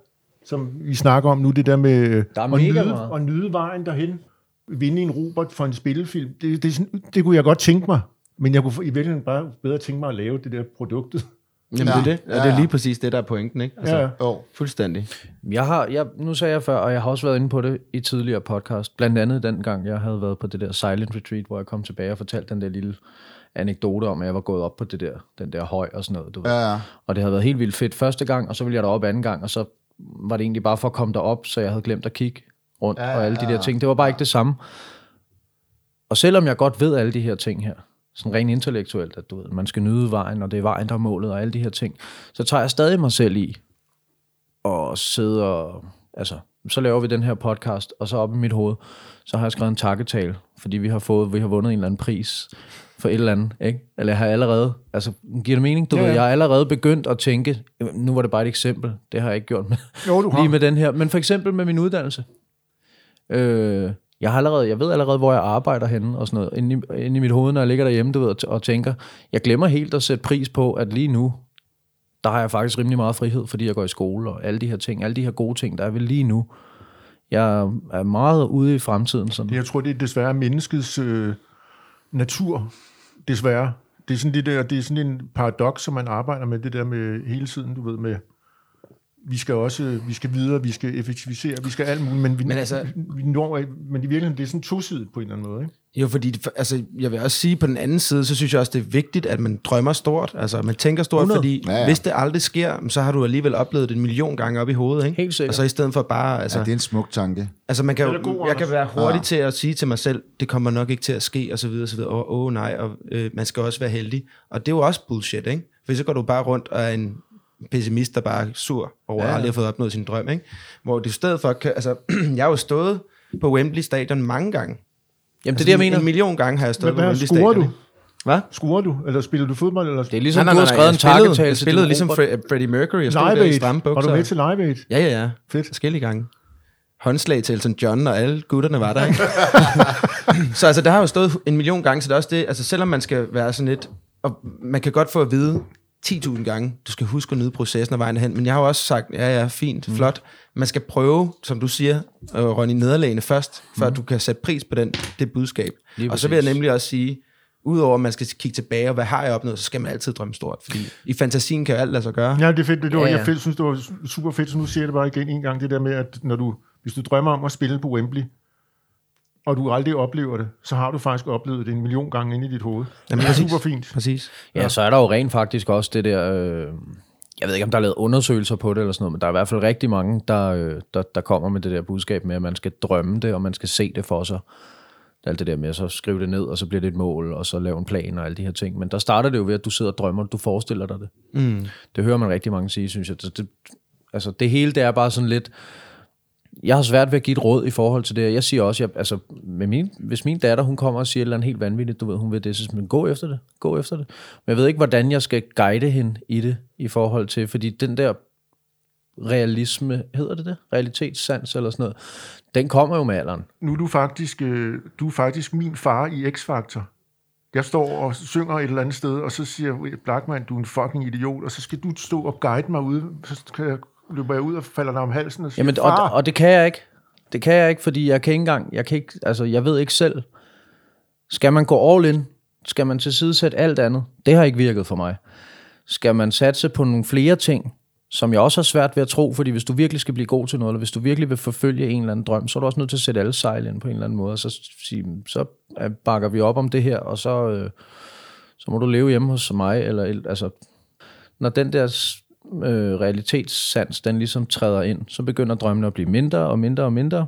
S3: som vi snakker om nu, det der med
S4: Der er
S3: at, nyde,
S4: meget.
S3: at nyde vejen derhen, vinde en Robert for en spillefilm, det, det, det kunne jeg godt tænke mig, men jeg kunne i virkeligheden bare bedre tænke mig at lave det der produktet.
S2: Jamen, ja. det er det. Og
S1: Ja,
S2: det er
S1: ja.
S2: lige præcis det, der er pointen, ikke? Altså,
S3: Ja, ja.
S1: Jo.
S2: Fuldstændig.
S4: Jeg har, jeg, nu sagde jeg før, og jeg har også været inde på det i tidligere podcast, blandt andet den gang, jeg havde været på det der silent retreat, hvor jeg kom tilbage og fortalte den der lille anekdote om, at jeg var gået op på det der, den der høj og sådan noget. Du ved.
S1: Ja, ja.
S4: Og det havde været helt vildt fedt første gang, og så ville jeg derop anden gang, og så var det egentlig bare for at komme derop, så jeg havde glemt at kigge rundt ja, og alle de der ting. Det var bare ikke det samme. Og selvom jeg godt ved alle de her ting her, sådan rent intellektuelt, at du ved, man skal nyde vejen, og det er vejen, der er målet, og alle de her ting, så tager jeg stadig mig selv i og sidde og, altså, så laver vi den her podcast, og så op i mit hoved, så har jeg skrevet en takketale, fordi vi har fået, vi har vundet en eller anden pris for et eller andet, ikke? Eller jeg har allerede, altså, giver det mening? Du
S3: Ja,
S4: ja, ved, jeg har allerede begyndt at tænke, nu var det bare et eksempel, det har jeg ikke gjort med,
S3: Jo, du har.
S4: lige med den her, men for eksempel med min uddannelse. Øh, jeg, har allerede, jeg ved allerede, hvor jeg arbejder henne og sådan noget, inde i, inde i mit hoved, når jeg ligger derhjemme, du ved, og, og tænker, jeg glemmer helt at sætte pris på, at lige nu, der har jeg faktisk rimelig meget frihed, fordi jeg går i skole og alle de her ting, alle de her gode ting, der er ved lige nu. Jeg er meget ude i fremtiden. Sådan.
S3: Jeg tror, det er desværre menneskets øh, natur, desværre. Det er sådan det der, det er sådan en paradoks, som man arbejder med, det der med hele tiden, du ved, med, vi skal også, vi skal videre, vi skal effektivisere, vi skal alt muligt, men, vi,
S2: Men altså-
S3: vi når, men i virkeligheden, det er sådan tosidigt på en eller anden måde, ikke?
S2: Jo, fordi altså, jeg vil også sige, på den anden side, så synes jeg også, det er vigtigt, at man drømmer stort. Altså, man tænker stort,
S4: 100.
S2: fordi
S1: Ja,
S2: ja,
S1: ja.
S2: ja. hvis det aldrig sker, så har du alligevel oplevet det en million gange op i hovedet, ikke?
S4: Helt sikkert.
S2: Og så i stedet for bare, altså,
S1: Ja, det er en smuk tanke.
S2: altså man kan,
S3: god,
S2: jeg kan være hurtig til at sige til mig selv, det kommer nok ikke til at ske, og så videre, og så videre. Åh, oh, oh, nej, og øh, man skal også være heldig. Og det er jo også bullshit, ikke? For så går du bare rundt og er en pessimist, der bare er sur over, ja.
S4: Ja.
S2: aldrig har fået opnået sin drøm, ikke? Hvor det i stedet for, kan, altså, jeg har jo stået på Wembley Stadion mange gange.
S4: Jamen, det er det, jeg mener.
S2: En million gange har jeg stået
S3: Hvad,
S2: på Wembley Stadion.
S3: du?
S2: Hvad?
S3: Scorer du? Eller spiller du fodbold? Eller?
S4: Det er ligesom, nej, nej, nej, du har skrevet en takketale
S2: jeg
S4: til
S2: spillede ligesom. Fre- Freddie Mercury. Jeg stod
S3: Live
S2: der i stramme
S3: Var
S2: bukser.
S3: du med til Live Aid?
S2: Ja, ja, ja.
S3: Fedt.
S2: Forskellige gange. Håndslag til Elton John, og alle gutterne var der, ikke? så altså, der har jo stået en million gange, så det er også det, altså selvom man skal være sådan lidt, og man kan godt få at vide 10.000 gange, du skal huske at nyde processen og vejen hen, men jeg har jo også sagt, ja, ja, fint, mm. flot, man skal prøve, som du siger, at rønne i nederlagene først, før mm. du kan sætte pris på den, det budskab.
S4: Lige
S2: og så vil jeg nemlig også sige, Udover at man skal kigge tilbage, og hvad har jeg opnået, så skal man altid drømme stort. Fordi i fantasien kan jo alt lade sig gøre.
S3: Ja, det er fedt. Det, var,
S4: Ja,
S3: ja,
S4: ja.
S3: Jeg fedt, synes, det var super fedt, så nu siger jeg det bare igen en gang, det der med, at når du, hvis du drømmer om at spille på Wembley, og du aldrig oplever det, så har du faktisk oplevet det en million gange inde i dit hoved.
S2: Jamen,
S3: det er super fint.
S2: Præcis.
S4: Ja, så er der jo rent faktisk også det der... Øh, jeg ved ikke, om der er lavet undersøgelser på det eller sådan noget, men der er i hvert fald rigtig mange, der, øh, der, der kommer med det der budskab med, at man skal drømme det, og man skal se det for sig. Alt det der med at så skrive det ned, og så bliver det et mål, og så lave en plan og alle de her ting. Men der starter det jo ved, at du sidder og drømmer, du forestiller dig det.
S2: Mm.
S4: Det hører man rigtig mange sige, synes jeg. Det, det, altså det hele, det er bare sådan lidt... Jeg har svært ved at give et råd i forhold til det. Jeg siger også, jeg, altså, med min, hvis min datter, hun kommer og siger et eller andet helt vanvittigt, du ved, hun vil det, så siger men gå efter det, gå efter det. Men jeg ved ikke, hvordan jeg skal guide hende i det, i forhold til, fordi den der realisme, hedder det det? Realitetssans eller sådan noget, den kommer jo med alderen.
S3: Nu er du faktisk, øh, du er faktisk min far i X-Factor. Jeg står og synger et eller andet sted, og så siger Blackman, du er en fucking idiot, og så skal du stå og guide mig ud, så skal jeg, løber jeg ud og falder dig om halsen og siger,
S4: Jamen, og, og det kan jeg ikke. Det kan jeg ikke, fordi jeg kan ikke engang, jeg kan ikke, altså jeg ved ikke selv. Skal man gå all in? Skal man tilsidesætte alt andet? Det har ikke virket for mig. Skal man satse på nogle flere ting, som jeg også har svært ved at tro, fordi hvis du virkelig skal blive god til noget, eller hvis du virkelig vil forfølge en eller anden drøm, så er du også nødt til at sætte alle sejl ind på en eller anden måde, og så sige, så bakker vi op om det her, og så, øh, så må du leve hjemme hos mig, eller el- altså, når den der øh, realitetssans, den ligesom træder ind, så begynder drømmene at blive mindre og mindre og mindre.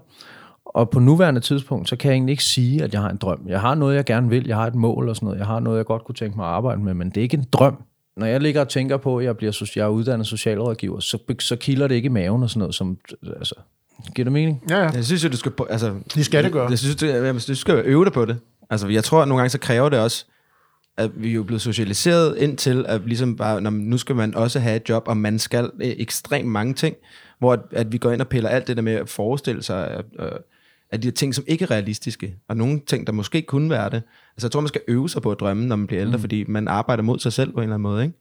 S4: Og på nuværende tidspunkt, så kan jeg egentlig ikke sige, at jeg har en drøm. Jeg har noget, jeg gerne vil. Jeg har et mål og sådan noget. Jeg har noget, jeg godt kunne tænke mig at arbejde med, men det er ikke en drøm. Når jeg ligger og tænker på, at jeg, bliver, jeg er uddannet socialrådgiver, så, så kilder det ikke i maven og sådan noget. Som, altså, giver det mening?
S3: ja, ja.
S2: Jeg synes jo, du skal... Altså,
S3: Det skal det gøre.
S2: Jeg synes, du, jamen, du skal øve dig på det. Altså, jeg tror, at nogle gange så kræver det også, at vi er jo blevet socialiseret ind til, at ligesom bare, når, nu skal man også have et job, og man skal øh, ekstremt mange ting, hvor at, at vi går ind og piller alt det der med at forestille sig, øh, at de her ting, som ikke er realistiske, og nogle ting, der måske kunne være det. Altså, jeg tror, man skal øve sig på at drømme, når man bliver ældre, mm. fordi man arbejder mod sig selv på en eller anden måde, ikke?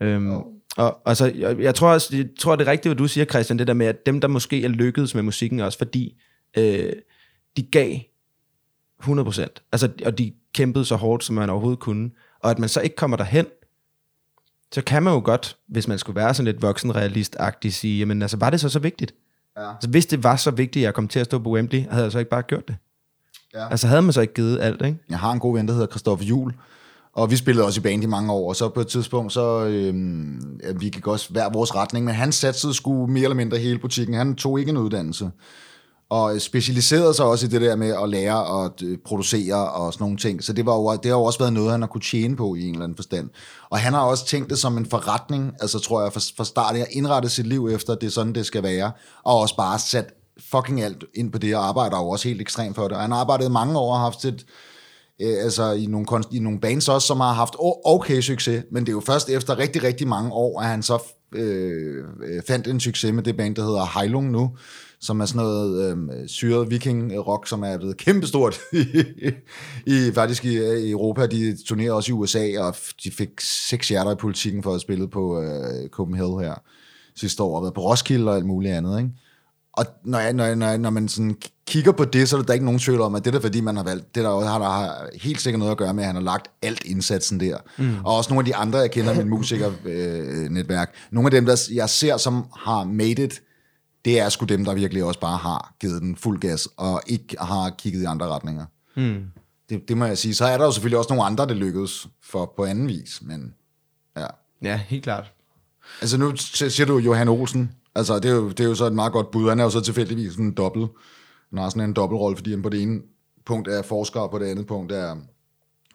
S2: Øhm, og altså, jeg, jeg, tror også, jeg tror, det er rigtigt, hvad du siger, Christian, det der med, at dem, der måske er lykkedes med musikken også, fordi øh, de gav 100%. Altså, og de kæmpede så hårdt, som man overhovedet kunne. Og at man så ikke kommer derhen, så kan man jo godt, hvis man skulle være sådan lidt voksenrealist-agtig, sige, jamen altså, var det så så vigtigt?
S1: Ja.
S2: Altså, hvis det var så vigtigt, at jeg kom til at stå på Wembley, havde jeg så ikke bare gjort det?
S1: Ja.
S2: Altså, havde man så ikke givet alt, ikke?
S1: Jeg har en god ven, der hedder Christoffer Jul, og vi spillede også i band i mange år, og så på et tidspunkt, så øhm, ja, vi gik også hver vores retning, men han satte sgu mere eller mindre hele butikken. Han tog ikke en uddannelse, og specialiserede sig også i det der med at lære at øh, producere og sådan nogle ting. Så det, var jo, det har jo også været noget, han har kunne tjene på i en eller anden forstand. Og han har også tænkt det som en forretning, altså tror jeg, fra, fra start af indrettet sit liv efter, at det er sådan, det skal være, og også bare sat fucking alt ind på det, og arbejder jo også helt ekstremt for det. Og han har arbejdet mange år og haft et, øh, altså i nogle, i nogle bands også, som har haft okay succes, men det er jo først efter rigtig, rigtig mange år, at han så øh, øh fandt en succes med det band, der hedder Heilung nu, som er sådan noget øh, syret viking-rock, som er blevet kæmpestort i, i, faktisk i, i Europa. De turnerer også i USA, og de fik seks hjerter i politikken for at spille på øh, Copenhagen her sidste år, og været på Roskilde og alt muligt andet, ikke? Og når, jeg, når, jeg, når, jeg, når man sådan kigger på det, så er der ikke nogen tvivl om, at det er fordi, man har valgt, det der har, der har helt sikkert noget at gøre med, at han har lagt alt indsatsen der. Mm. Og også nogle af de andre, jeg kender i min musikernetværk, nogle af dem, der jeg ser, som har made it, det er sgu dem, der virkelig også bare har givet den fuld gas, og ikke har kigget i andre retninger.
S2: Mm.
S1: Det, det må jeg sige. Så er der jo selvfølgelig også nogle andre, der lykkedes for på anden vis, men ja.
S2: Ja, helt klart.
S1: Altså nu siger du Johan Olsen. Altså det er, jo, det er jo så et meget godt bud. Han er jo så tilfældigvis sådan en dobbelt. Han har sådan en dobbeltrolle, fordi han på det ene punkt er forsker, og på det andet punkt er,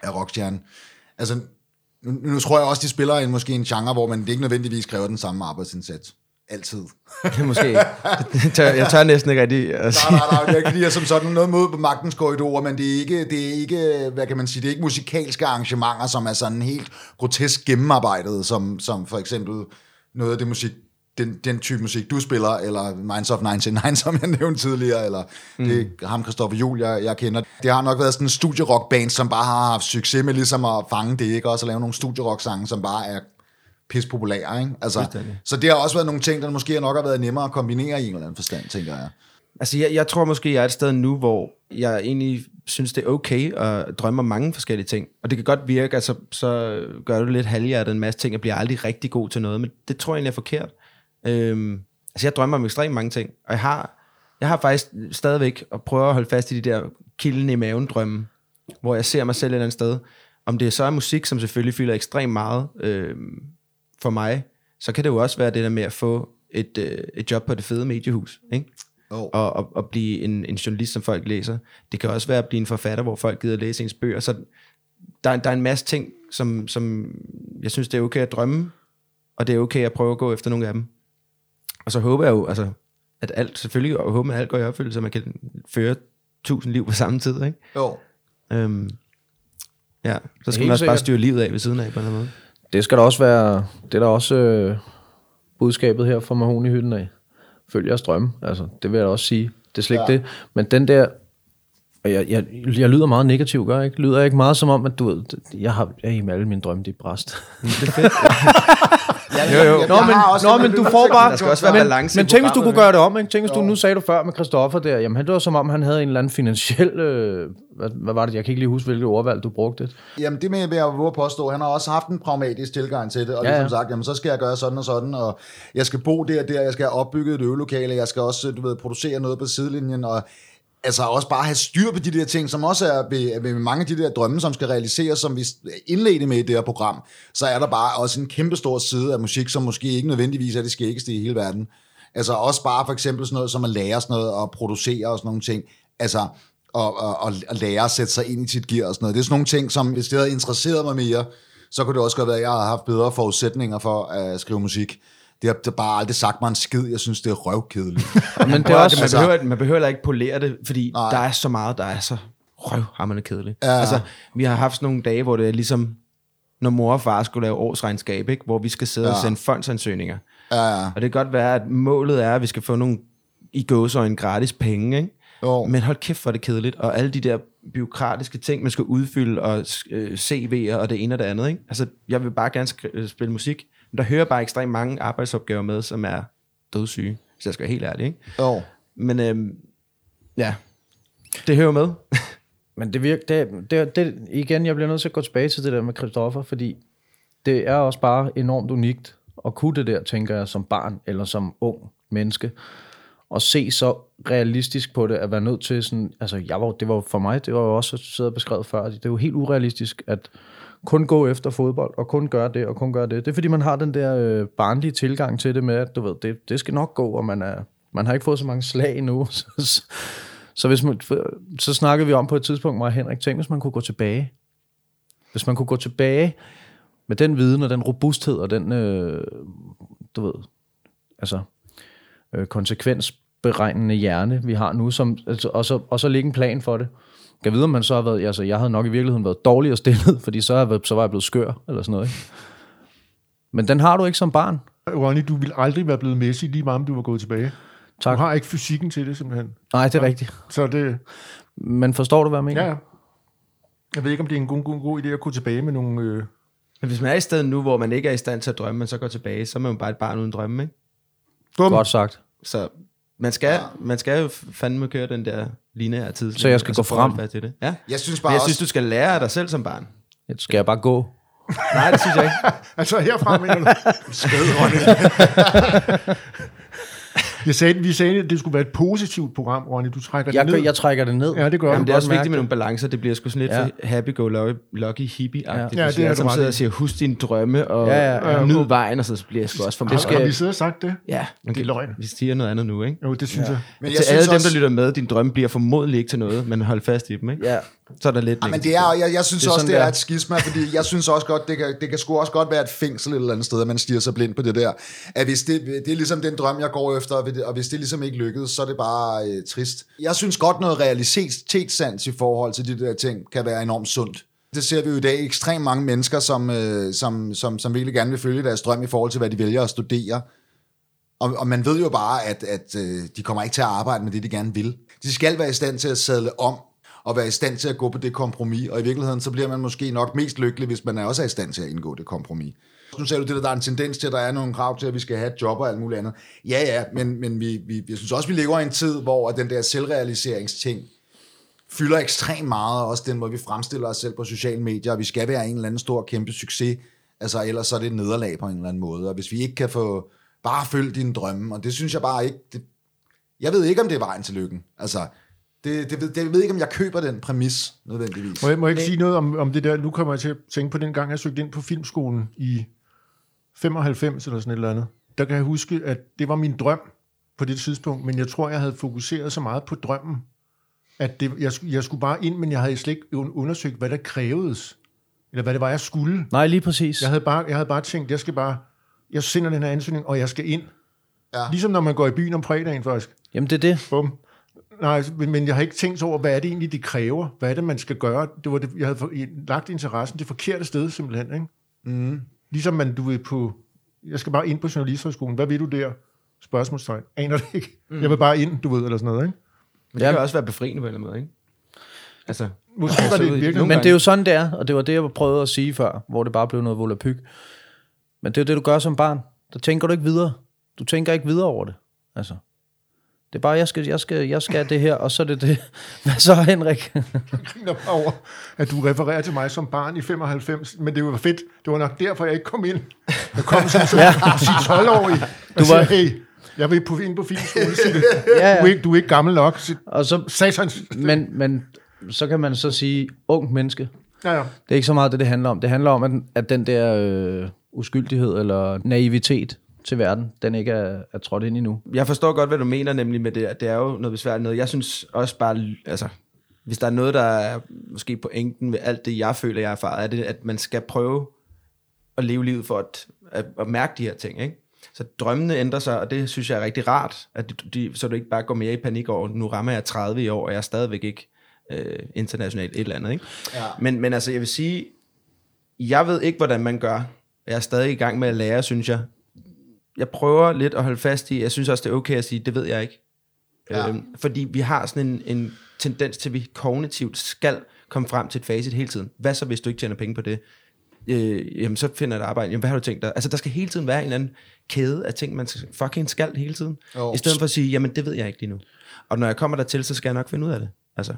S1: er rockstjerne. Altså nu, nu tror jeg også, de spiller en, måske en genre, hvor man det ikke nødvendigvis kræver den samme arbejdsindsats. Altid.
S2: Det måske. Jeg tør næsten ikke rigtig at sige.
S1: Nej, nej, nej, er ikke lige som sådan noget mod på magtens korridorer, men det er ikke, det er ikke, hvad kan man sige, det er ikke musikalske arrangementer, som er sådan helt grotesk gennemarbejdet, som, som for eksempel noget af det musik, den, den type musik, du spiller, eller Minds of 99, som jeg nævnte tidligere, eller mm. det er ham, Christoffer Juhl, jeg, jeg kender. Det har nok været sådan en studierock-band, som bare har haft succes med ligesom at fange det, ikke? Også at lave nogle studierock-sange, som bare er pis populære, ikke? Altså, så det har også været nogle ting, der måske nok har været nemmere at kombinere i en eller anden forstand, tænker jeg.
S2: Altså, jeg, jeg tror måske, jeg er et sted nu, hvor jeg egentlig synes, det er okay at drømme om mange forskellige ting. Og det kan godt virke, at så, gør du lidt halvhjertet en masse ting, og bliver aldrig rigtig god til noget, men det tror jeg egentlig er forkert. Øhm, altså, jeg drømmer om ekstremt mange ting, og jeg har, jeg har faktisk stadigvæk at prøve at holde fast i de der kilden i maven drømme, hvor jeg ser mig selv et eller andet sted. Om det så er musik, som selvfølgelig fylder ekstremt meget øhm, for mig, så kan det jo også være det der med at få et, øh, et job på det fede mediehus, ikke?
S1: Oh.
S2: og, og, og blive en, en journalist, som folk læser. Det kan også være at blive en forfatter, hvor folk gider læse ens bøger. Så der, der er en masse ting, som, som jeg synes, det er okay at drømme, og det er okay at prøve at gå efter nogle af dem. Og så håber jeg jo, altså, at alt, selvfølgelig, og håber, at alt går i opfyldelse, så man kan føre tusind liv på samme tid, ikke?
S1: Jo.
S2: Øhm, ja, så skal man også bare
S4: sikkert.
S2: styre livet af ved siden af på en eller anden måde.
S4: Det skal der også være, det er der også øh, budskabet her fra Mahon i hytten af. Følg jeres drømme, altså det vil jeg da også sige. Det er slet ikke
S1: Ja.
S4: det. Men den der, og jeg, jeg, jeg lyder meget negativ, gør jeg ikke? Lyder jeg ikke meget som om, at du ved, jeg har jeg, i alle mine drømme, de er bræst.
S1: Ja,
S2: Jo, jo.
S4: Nå, men, nå, men du får bare...
S2: Der skal også være
S4: men,
S2: balance
S4: Men tænk, hvis du kunne gøre det om, ikke? Tænk, hvis du, nu sagde du før med Christoffer der, jamen det var som om, han havde en eller anden finansiel... Øh, hvad, hvad, var det? Jeg kan ikke lige huske, hvilket ordvalg du brugte.
S1: Jamen det med, vil jeg at påstå, han har også haft en pragmatisk tilgang til det, og
S4: Ja,
S1: ja,
S4: ja.
S1: ligesom sagt, jamen så skal jeg gøre sådan og sådan, og jeg skal bo der og der, jeg skal have opbygget et øvelokale, jeg skal også, du ved, producere noget på sidelinjen, og altså også bare have styr på de der ting, som også er ved, ved mange af de der drømme, som skal realiseres, som vi indledte med i det her program, så er der bare også en kæmpe stor side af musik, som måske ikke nødvendigvis er det skæggeste i hele verden. Altså også bare for eksempel sådan noget som at lære sådan noget og producere og sådan nogle ting. Altså og, og, og, og lære at sætte sig ind i sit gear og sådan noget. Det er sådan nogle ting, som hvis det havde interesseret mig mere, så kunne det også godt være, at jeg havde haft bedre forudsætninger for at skrive musik. Det har, det har bare aldrig sagt mig en skid. Jeg synes, det er røvkedeligt.
S4: Men det er også...
S2: man,
S1: altså-
S2: behøver, man behøver ikke polere det, fordi
S1: Nej.
S2: Der er så meget, der er så røvhammerende kedeligt.
S1: Ja.
S2: Altså, vi har haft sådan nogle dage, hvor det er ligesom, når mor og far skulle lave årsregnskab, ikke? hvor vi skal sidde ja. og sende fondsansøgninger.
S1: Ja, ja.
S2: Og det kan godt være, at målet er, at vi skal få nogle i gåsøjne gratis penge, ikke?
S1: Jo.
S2: Men hold kæft, hvor er det kedeligt. Og alle de der byråkratiske ting, man skal udfylde, og øh, CV'er og det ene og det andet. Ikke? Altså, jeg vil bare gerne øh, spille musik, men der hører bare ekstremt mange arbejdsopgaver med, som er dødssyge, hvis jeg skal være helt ærlig. Ikke?
S1: Jo.
S2: Men øhm, ja, det hører med.
S4: Men det virker, det, det, det, igen, jeg bliver nødt til at gå tilbage til det der med Christoffer, fordi det er også bare enormt unikt at kunne det der, tænker jeg, som barn eller som ung menneske. Og se så realistisk på det, at være nødt til sådan, altså jeg var, det var for mig, det var jo også siddet beskrevet før, det er jo helt urealistisk, at kun gå efter fodbold, og kun gøre det, og kun gøre det. Det er fordi, man har den der øh, barnlige tilgang til det med, at du ved, det, det skal nok gå, og man, er, man har ikke fået så mange slag endnu. så, så, hvis man, så snakkede vi om på et tidspunkt, hvor Henrik, tænkte, hvis man kunne gå tilbage. Hvis man kunne gå tilbage med den viden og den robusthed og den, øh, du ved, altså øh, konsekvensberegnende hjerne, vi har nu, som, altså, og, så, og så lægge en plan for det. Kan vide, om man så har været, altså jeg havde nok i virkeligheden været dårligere stillet, fordi så, jeg, så var jeg blevet skør, eller sådan noget. Ikke? Men den har du ikke som barn.
S3: Ronny, du vil aldrig være blevet Messi, lige meget om du var gået tilbage.
S4: Tak.
S3: Du har ikke fysikken til det, simpelthen.
S4: Nej, det er rigtigt.
S3: Så det,
S4: Men forstår du, hvad jeg mener?
S3: ja. Jeg ved ikke, om det er en god, god, god idé at gå tilbage med nogle... Øh,
S2: Men hvis man er i stedet nu, hvor man ikke er i stand til at drømme, men så går tilbage, så er man jo bare et barn uden drømme, ikke?
S3: bum,
S4: Godt sagt.
S2: Så man skal, man skal jo fandme køre den der lineære tid.
S4: Så jeg skal gå frem?
S2: Til det. Ja.
S1: Jeg synes
S2: Men
S1: bare
S2: jeg
S1: også,
S2: synes, du skal lære af dig selv som barn.
S4: Skal jeg bare gå?
S2: Nej, det synes jeg ikke.
S3: Altså herfra, mener du? Skød, Ronny. jeg sagde, vi sagde, at det skulle være et positivt program, Ronny. Du trækker
S4: Jeg,
S3: det ned.
S4: jeg trækker det ned.
S3: Ja, det gør
S2: Jamen, det er også vigtigt med nogle balancer. Det bliver sgu sådan lidt
S4: Ja.
S2: happy-go-lucky hippie-agtigt.
S3: Ja,
S2: Ja,
S3: det er
S2: som sidder og siger, husk dine drømme, og
S4: Ja,
S2: ja, nyd vejen, og så bliver det sgu også for
S3: Har,
S2: meget.
S3: har vi siddet og sagt det?
S2: Ja, man
S3: Det er løgn.
S2: Vi siger noget andet nu, ikke?
S3: Jo, det synes ja. jeg.
S1: men
S2: til
S1: jeg
S2: alle
S1: synes
S2: dem,
S1: også,
S2: der lytter med, din drømme bliver formodentlig ikke til noget, men hold fast i dem, ikke?
S4: Ja.
S2: Så er der lidt
S1: Ja, men
S2: længst
S1: det er, jeg, jeg synes
S4: Det er
S1: også, det er
S4: er.
S1: et skisma, fordi jeg synes også godt, det kan, det kan sgu også godt være et fængsel et eller andet sted, at man stiger sig blind på det der. At hvis det, det er ligesom den drøm, jeg går efter, og hvis det ligesom ikke lykkedes, så er det bare øh, trist. Jeg synes godt, noget realitetssans i forhold til de der ting, kan være enormt sundt. Det ser vi jo i dag ekstremt mange mennesker, som, øh, som, som, som virkelig gerne vil følge deres drøm i forhold til, hvad de vælger at studere. Og, og man ved jo bare, at, at øh, de kommer ikke til at arbejde med det, de gerne vil. De skal være i stand til at sadle om, og være i stand til at gå på det kompromis. Og i virkeligheden, så bliver man måske nok mest lykkelig, hvis man er også er i stand til at indgå det kompromis. Nu sagde du det, der, der er en tendens til, at der er nogle krav til, at vi skal have et job og alt muligt andet. Ja, ja, men, men vi, vi, jeg synes også, vi lever i en tid, hvor den der selvrealiseringsting fylder ekstremt meget, også den måde, vi fremstiller os selv på sociale medier, og vi skal være en eller anden stor, kæmpe succes, altså ellers så er det et nederlag på en eller anden måde, og hvis vi ikke kan få bare følge dine drømme, og det synes jeg bare ikke, det, jeg ved ikke, om det er vejen til lykken, altså, det, det, ved- det, jeg ved ikke, om jeg køber den præmis, nødvendigvis.
S3: Må jeg, må jeg ikke sige noget om, om det der? Nu kommer jeg til at tænke på den gang, jeg søgte ind på filmskolen i 95 eller sådan et eller andet. Der kan jeg huske, at det var min drøm på det tidspunkt, men jeg tror, jeg havde fokuseret så meget på drømmen, at det, jeg, skulle- jeg skulle bare ind, men jeg havde slet ikke un- undersøgt, hvad der krævedes, eller hvad det var, jeg skulle.
S4: Nej, lige præcis.
S3: Jeg havde bare, jeg havde bare tænkt, jeg skal bare, jeg sender den her ansøgning, og jeg skal ind.
S1: Ja.
S3: Ligesom når man går i byen om fredagen, faktisk.
S4: Jamen, det er det.
S3: Bum. Nej, men men jeg har ikke tænkt over, hvad er det egentlig, det kræver? Hvad er det, man skal gøre? Det var det, jeg havde for, lagt interessen det forkerte sted, simpelthen. Ikke?
S1: Mm.
S3: Ligesom man, du vil på... Jeg skal bare ind på journalisterskolen. Hvad vil du der? Spørgsmålstegn. Aner det ikke. Mm. Jeg vil bare ind, du ved, eller sådan noget. Ikke?
S2: Men det kan også være befriende på en eller anden måde, ikke? Altså,
S3: Måske var det
S2: ud i-
S3: virkelig...
S4: Men det er jo sådan, det er, og det var det, jeg prøvede at sige før, hvor det bare blev noget volapyk. Men det er jo det, du gør som barn. Der tænker du ikke videre. Du tænker ikke videre over det. Altså. Det er bare, jeg skal, jeg skal, jeg skal det her, og så er det det. Hvad så, Henrik?
S3: mig over, at du refererer til mig som barn i 95, men det var fedt. Det var nok derfor, jeg ikke kom ind. Jeg kom som en 12-årig. Du
S4: var-
S3: var... hey, jeg vil på, ind på. Sig det.
S4: Ja,
S3: Du, er ikke, du er ikke gammel nok. Sig,
S4: Og så,
S3: satans.
S4: men, men så kan man så sige, ung menneske.
S3: Ja, ja.
S4: Det er ikke så meget det, det handler om. Det handler om, at, at den der øh, uskyldighed eller naivitet til verden, den ikke er, er trådt ind endnu.
S2: jeg forstår godt, hvad du mener nemlig med det. at Det er jo noget besværligt noget. Jeg synes også bare, altså, hvis der er noget, der er måske pointen ved alt det, jeg føler, jeg har erfaret, er det, at man skal prøve at leve livet for at, at, at mærke de her ting, ikke? Så drømmene ændrer sig, og det synes jeg er rigtig rart, at de, så du ikke bare går mere i panik over, nu rammer jeg 30 i år, og jeg er stadigvæk ikke øh, internationalt et eller andet, ikke?
S1: Ja.
S2: Men, men altså, jeg vil sige, jeg ved ikke, hvordan man gør. Jeg er stadig i gang med at lære, synes jeg. Jeg prøver lidt at holde fast i, jeg synes også, det er okay at sige, det ved jeg ikke.
S1: Ja.
S2: Øhm, fordi vi har sådan en, en tendens til, at vi kognitivt skal komme frem til et facit hele tiden. Hvad så, hvis du ikke tjener penge på det? Øh, jamen, så finder jeg et arbejde. Jamen, hvad har du tænkt dig? Altså, der skal hele tiden være en eller anden kæde af ting, man fucking skal hele tiden.
S1: Jo.
S2: I stedet for at sige, jamen, det ved jeg ikke lige nu. Og når jeg kommer dertil, så skal jeg nok finde ud af det. Altså,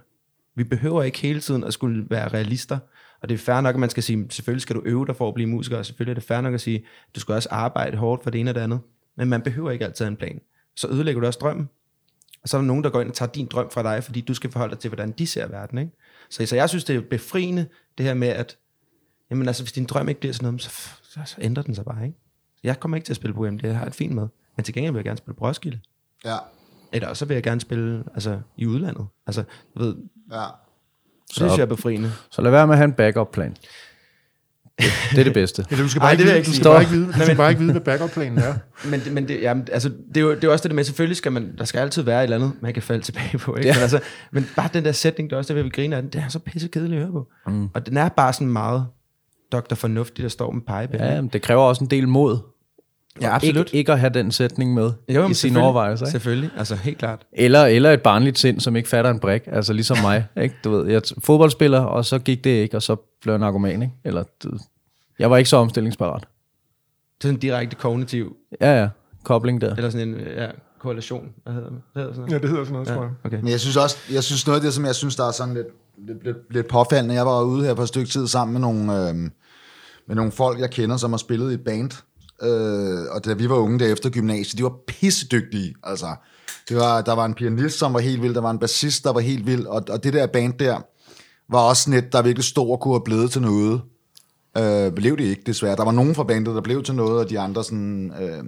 S2: Vi behøver ikke hele tiden at skulle være realister. Og det er fair nok, at man skal sige, selvfølgelig skal du øve dig for at blive musiker, og selvfølgelig er det fair nok at sige, du skal også arbejde hårdt for det ene og det andet. Men man behøver ikke altid en plan. Så ødelægger du også drømmen. Og så er der nogen, der går ind og tager din drøm fra dig, fordi du skal forholde dig til, hvordan de ser verden. Ikke? Så, så jeg synes, det er befriende, det her med, at jamen, altså, hvis din drøm ikke bliver sådan noget, så, så, så ændrer den sig bare. Ikke? Jeg kommer ikke til at spille på det jeg har et fint med. Men til gengæld vil jeg gerne spille på Roskilde.
S1: Ja,
S2: Eller også vil jeg gerne spille altså, i udlandet. Altså, du ved,
S1: ja.
S2: Så det synes jeg er befriende.
S4: Så lad være med at have en backup-plan. Det, det er det bedste.
S3: Eller du skal bare,
S2: det
S3: ikke,
S2: jeg
S3: vide,
S2: ikke
S3: du skal bare ikke vide, du skal bare ikke vide, hvad backup-planen er.
S2: Men, det- men det, jamen, altså, det, er jo, det er også det der med, selvfølgelig skal man, der skal altid være et eller andet, man kan falde tilbage på. Ikke?
S4: Ja.
S2: Men, altså, men bare den der sætning, det er også det, vi griner af den, det er så pisse kedeligt at høre på. Mm. Og den er bare sådan meget Dr. Fornuftig, der står med pegepinden.
S4: Ja, men det kræver også en del mod.
S2: Ja absolut.
S4: Ikke, ikke at have den sætning med
S2: Jo,
S4: i sine
S2: selvfølgelig.
S4: overvejelser. Ikke?
S2: Selvfølgelig, altså helt klart.
S4: Eller, eller et barnligt sind, som ikke fatter en brik. Altså ligesom mig. Ikke? Du ved, jeg er fodboldspiller, og så gik det ikke, og så blev jeg narkoman. Ikke? Eller, du, jeg var ikke så omstillingsparat.
S2: Det er sådan en direkte kognitiv,
S4: Ja, ja. Kobling der.
S2: eller sådan en ja, korrelation. Hvad hedder det? Hvad hedder sådan noget?
S3: Ja, det hedder sådan noget, tror jeg.
S2: okay.
S1: Men jeg synes også, jeg synes noget af det, som jeg synes, der er sådan lidt, lidt, lidt, lidt påfaldende. Jeg var ude her på et stykke tid sammen med nogle, øh, med nogle folk, jeg kender, som har spillet i et band. Øh, og da vi var unge der efter gymnasiet, de var pissedygtige. Altså, det var, der var en pianist, som var helt vild, der var en bassist, der var helt vild, og, og det der band der var også net, der virkelig stor kunne have blevet til noget. Øh, blev det ikke, desværre. Der var nogen fra bandet, der blev til noget, og de andre sådan... Øh,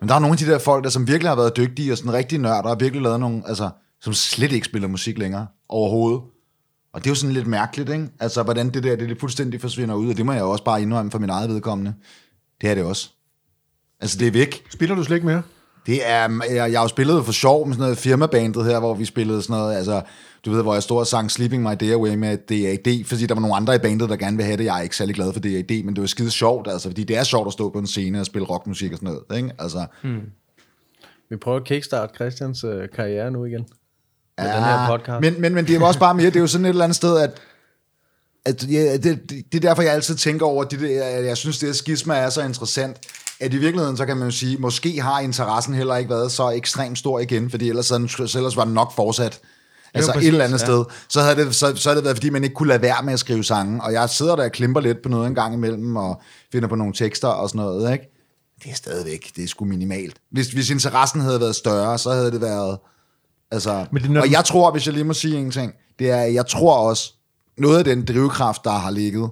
S1: men der er nogle af de der folk, der som virkelig har været dygtige og sådan rigtig nørder, og virkelig lavet nogle, altså, som slet ikke spiller musik længere overhovedet. Og det er jo sådan lidt mærkeligt, ikke? Altså, hvordan det der, det, det fuldstændig forsvinder ud, og det må jeg jo også bare indrømme for min eget vedkommende. Det er det også. Altså, det er væk.
S3: Spiller du slet ikke mere?
S1: Det er, jeg, jeg har jo spillet for sjov med sådan noget firmabandet her, hvor vi spillede sådan noget, altså, du ved, hvor jeg stod og sang Sleeping My Day Away med DAD, fordi der var nogle andre i bandet, der gerne vil have det. Jeg er ikke særlig glad for DAD, men det var skide sjovt, altså, fordi det er sjovt at stå på en scene og spille rockmusik og sådan noget, ikke? Altså,
S4: Vi prøver at kickstart Christians øh, karriere nu igen. Med
S1: Ja,
S4: den her podcast.
S1: Men, men, men det er jo også bare mere, det er jo sådan et eller andet sted, at, at ja, det, det, det er derfor, jeg altid tænker over, det der, at jeg synes, det her skisma er så interessant, at i virkeligheden, så kan man jo sige, måske har interessen heller ikke været så ekstremt stor igen, fordi ellers, så, så ellers var den nok fortsat. Altså
S2: præcis,
S1: et eller andet
S2: ja.
S1: sted. Så havde, det, så, så havde det været, fordi man ikke kunne lade være med at skrive sange. Og jeg sidder der og klimper lidt på noget en gang imellem, og finder på nogle tekster og sådan noget, ikke? Det er stadigvæk, det er sgu minimalt. Hvis, hvis interessen havde været større, så havde det været... Altså,
S3: Men det når
S1: og jeg tror, hvis jeg lige må sige en ting, det er, jeg tror også, noget af den drivkraft, der har ligget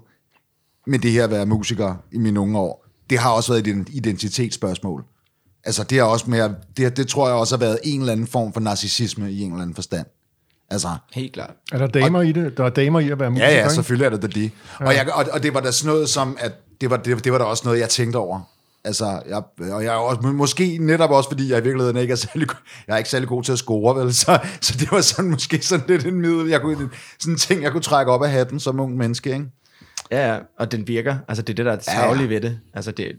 S1: med det her at være musiker i mine unge år, det har også været et identitetsspørgsmål. Altså, det har også mere, det, det tror jeg også har været en eller anden form for narcissisme i en eller anden forstand. Altså,
S2: Helt klart.
S3: Er der damer i det? Der er damer i at være musiker,
S1: Ja, ja,
S3: ikke?
S1: selvfølgelig er det da det. Og, jeg, og, og det var da sådan noget som, at det var, det, det var da også noget, jeg tænkte over. Altså, jeg, og jeg er også, må- måske netop også, fordi jeg i virkeligheden ikke er særlig, jeg er ikke særlig god til at score, vel? Så, så det var sådan måske sådan lidt en middel, jeg kunne, sådan en ting, jeg kunne trække op af hatten som ung menneske, ikke?
S2: Ja, ja, og den virker. Altså, det er det, der er
S1: Ja, ja.
S2: tavlige ved det. Altså, det,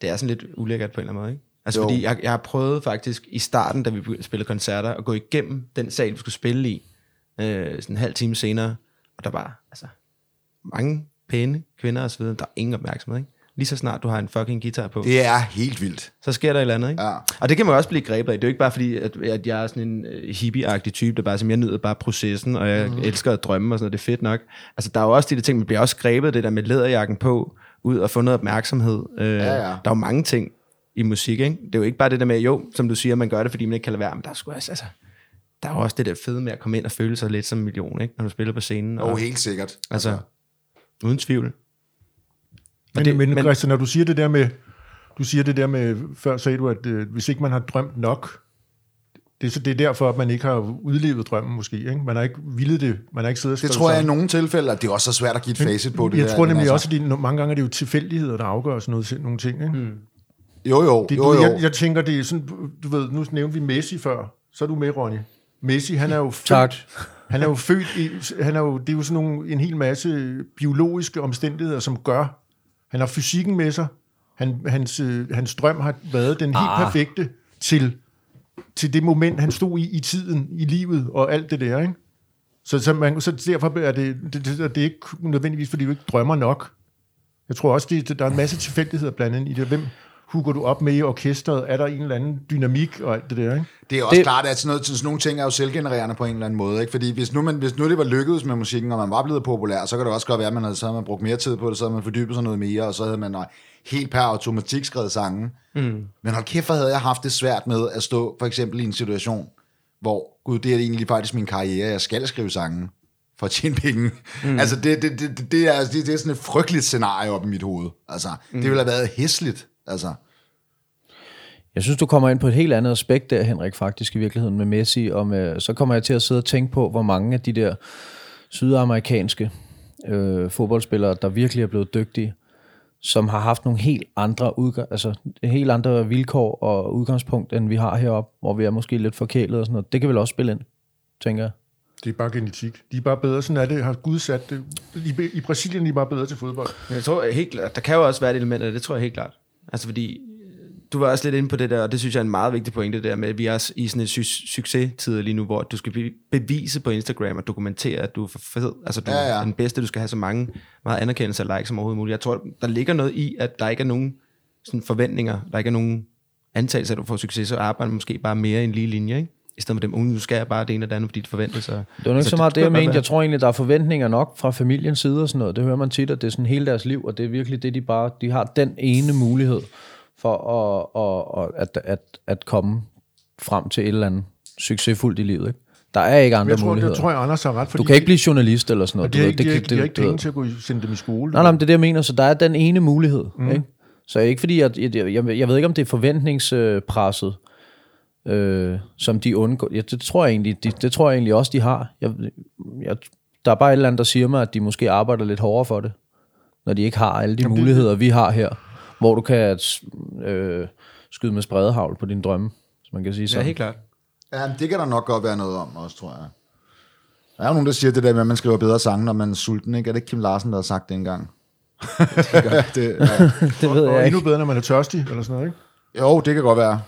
S2: det er sådan lidt ulækkert på en eller anden måde, ikke? Altså,
S1: Jo.
S2: fordi jeg, jeg har prøvet faktisk i starten, da vi begyndte at spille koncerter, at gå igennem den sal, vi skulle spille i, øh, sådan en halv time senere, og der var altså mange pæne kvinder og så videre, der er ingen opmærksomhed, ikke? Lige så snart du har en fucking guitar på,
S1: Det er helt vildt.
S2: så sker der et eller andet, ikke?
S1: Ja.
S2: Og det kan man også blive grebet af. Det er jo ikke bare fordi, at, at jeg er sådan en uh, hippie-agtig type, der bare som jeg nyder bare processen, og jeg mm. elsker at drømme og sådan noget. Det er fedt nok. Altså, der er jo også de der ting, man bliver også grebet det der med læderjakken på, ud og få noget opmærksomhed. Uh,
S1: ja.
S2: Der er jo mange ting i musik, ikke? Det er jo ikke bare det der med, jo, som du siger, man gør det, fordi man ikke kan lade være, men der er sgu også, altså, der er jo også det der fede med at komme ind og føle sig lidt som en million, ikke? Når du spiller på scenen.
S1: Og helt sikkert.
S2: altså, uden tvivl.
S3: Men,
S2: det-
S3: men,
S2: men-
S3: Christian, når du siger det der med, du siger det der med, før sagde du, at øh, hvis ikke man har drømt nok, det, er så- det er derfor, at man ikke har udlevet drømmen måske. Ikke? Man har ikke villet det, man har ikke siddet og
S1: Det tror jeg i
S3: sammen.
S1: nogle tilfælde, at det er også så svært at give et facit på det.
S3: Jeg
S1: der,
S3: tror nemlig
S1: altså-
S3: også, at det, er- mange gange er det jo tilfældigheder, der afgør sådan noget, nogle ting. Ikke? Mm.
S1: Jo, jo,
S3: Det,
S1: jo,
S3: du,
S1: jo.
S3: Jeg, jeg tænker, det er sådan, du ved, nu nævnte vi Messi før, så er du med, Ronny. Messi, han er jo født,
S4: Tak.
S3: han er jo født i, han er jo, det er jo sådan nogle, en hel masse biologiske omstændigheder, som gør, han har fysikken med sig, han, hans, øh, hans drøm har været den helt
S4: Ah.
S3: perfekte til, til det moment, han stod i, i tiden, i livet og alt det der, ikke? Så, så, man, så derfor er det, det, det, det er ikke nødvendigvis, fordi du ikke drømmer nok. Jeg tror også, det, der er en masse tilfældigheder blandt andet i det. Hvem, Hugger du op med i orkestret? Er der en eller anden dynamik og alt det der, ikke?
S1: Det er også
S4: Det-
S1: klart, at sådan, noget, sådan nogle ting er jo selvgenererende på en eller anden måde. Ikke? Fordi hvis nu, man, hvis nu det var lykkedes med musikken, og man var blevet populær, så kan det også godt være, at man havde, så havde man brugt mere tid på det, så havde man fordybet sig noget mere, og så havde man øh, helt per automatik skrevet sange. Mm. Men hold kæft, hvor havde jeg haft det svært med at stå for eksempel i en situation, hvor, gud, det er egentlig faktisk min karriere, jeg skal skrive sange for at tjene penge. Mm. Altså, det, det, det, det, det, er, det, det er sådan et frygteligt scenarie op i mit hoved. Altså, mm. det ville have været hæsligt. Altså,
S4: Jeg synes, du kommer ind på et helt andet aspekt der, Henrik, faktisk i virkeligheden med Messi. Og med, så kommer jeg til at sidde og tænke på, hvor mange af de der sydamerikanske øh, fodboldspillere, der virkelig er blevet dygtige, som har haft nogle helt andre, udgang, altså, helt andre vilkår og udgangspunkt, end vi har heroppe, hvor vi er måske lidt forkælet og sådan noget. Det kan vel også spille ind, tænker jeg.
S3: Det er bare genetik. De er bare bedre. Sådan er det. Har Gud sat det. I, I Brasilien de er bare bedre til fodbold.
S2: Men Jeg tror helt klart, der kan jo også være et element af det, det tror jeg helt klart. Altså fordi, du var også lidt inde på det der, og det synes jeg er en meget vigtig pointe, det der med, at vi er i sådan en sy- succestid lige nu, hvor du skal be- bevise på Instagram og dokumentere, at du er for fed. Altså du
S1: Ja, ja.
S2: er den bedste, du skal have så mange meget anerkendelse og likes som overhovedet muligt. Jeg tror, der ligger noget i, at der ikke er nogen sådan forventninger, der ikke er nogen antagelse, at du får succes, så arbejder måske bare mere i en lige linje, ikke? I stedet for dem, "Uh, nu skal jeg bare det ene og det andet, fordi det forventes. Og,
S4: Det var nok ikke så meget det, jeg mente. Jeg tror egentlig, der er forventninger nok fra familiens side og sådan noget. Det hører man tit, at det er sådan hele deres liv, og det er virkelig det, de bare... De har den ene mulighed for at, at, at, at, at komme frem til et eller andet succesfuldt i livet. Ikke? Der er ikke andre
S3: jeg tror,
S4: muligheder.
S3: det tror jeg, Anders har ret. Fordi
S4: du kan ikke blive journalist eller sådan noget.
S3: Og de har
S4: du
S3: ikke,
S4: ved.
S3: de har
S4: kan-
S3: ikke, de penge til at gå i, sende dem i skole.
S4: Nej, nej, men det er det, jeg mener. Så der er den ene mulighed. Mm. Ikke? Så ikke fordi, at, jeg, jeg, jeg ved ikke, om det er forventningspresset, øh, som de undgår. Ja, det, tror jeg egentlig, de, det tror jeg egentlig også, de har. Jeg, jeg, der er bare et eller andet, der siger mig, at de måske arbejder lidt hårdere for det, når de ikke har alle de
S3: Jamen, det-
S4: muligheder, vi har her, hvor du kan øh, skyde med spredehavl på dine drømme, som man kan sige
S2: ja,
S4: sådan.
S2: helt klart.
S1: Ja, men det kan der nok godt være noget om også, tror jeg. Der er jo nogen, der siger det der med, at man skriver bedre sange, når man er sulten, ikke? Er det ikke Kim Larsen, der har sagt det engang? det, det, ja.
S4: det ved
S3: og
S4: jeg
S3: endnu
S4: ikke.
S3: bedre, når man er tørstig, eller sådan noget, ikke?
S1: Jo, det kan godt være.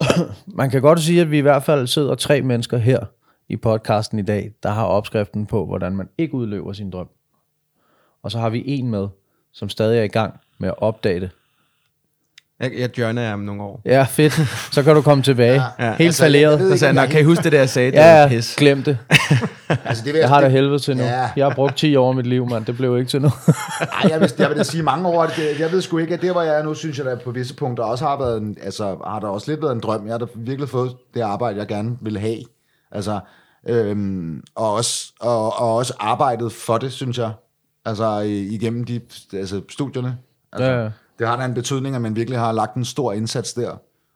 S4: Man kan godt sige, at vi i hvert fald sidder tre mennesker her i podcasten i dag, der har opskriften på, hvordan man ikke udløber sin drøm. Og så har vi en med, som stadig er i gang med at opdage det.
S2: Jeg, jeg journer jer om nogle år.
S4: Ja, fedt. Så kan du komme tilbage.
S2: Ja,
S4: Helt
S1: altså,
S4: altså, falderet.
S1: jeg
S2: sagde jeg, "Nå, kan I huske det der, jeg sagde? Det
S4: Ja,
S2: var
S4: ja,
S2: pis.
S4: glem det.
S1: Altså, det vil
S4: Jeg har det helvede til nu.
S1: Ja.
S4: Jeg har brugt 10 år af mit liv, mand. Det blev ikke til noget.
S1: Ej, jeg vil, jeg vil da sige mange år. Det, jeg ved sgu ikke, at det, hvor jeg er nu, synes jeg, der på visse punkter også har været en, altså, har der også lidt været en drøm. Jeg har da virkelig fået det arbejde, jeg gerne vil have. Altså, øhm, og, også, og, og også arbejdet for det, synes jeg. Altså, igennem de altså, studierne. Altså,
S4: Ja, ja.
S1: Det har da en betydning, at man virkelig har lagt en stor indsats der.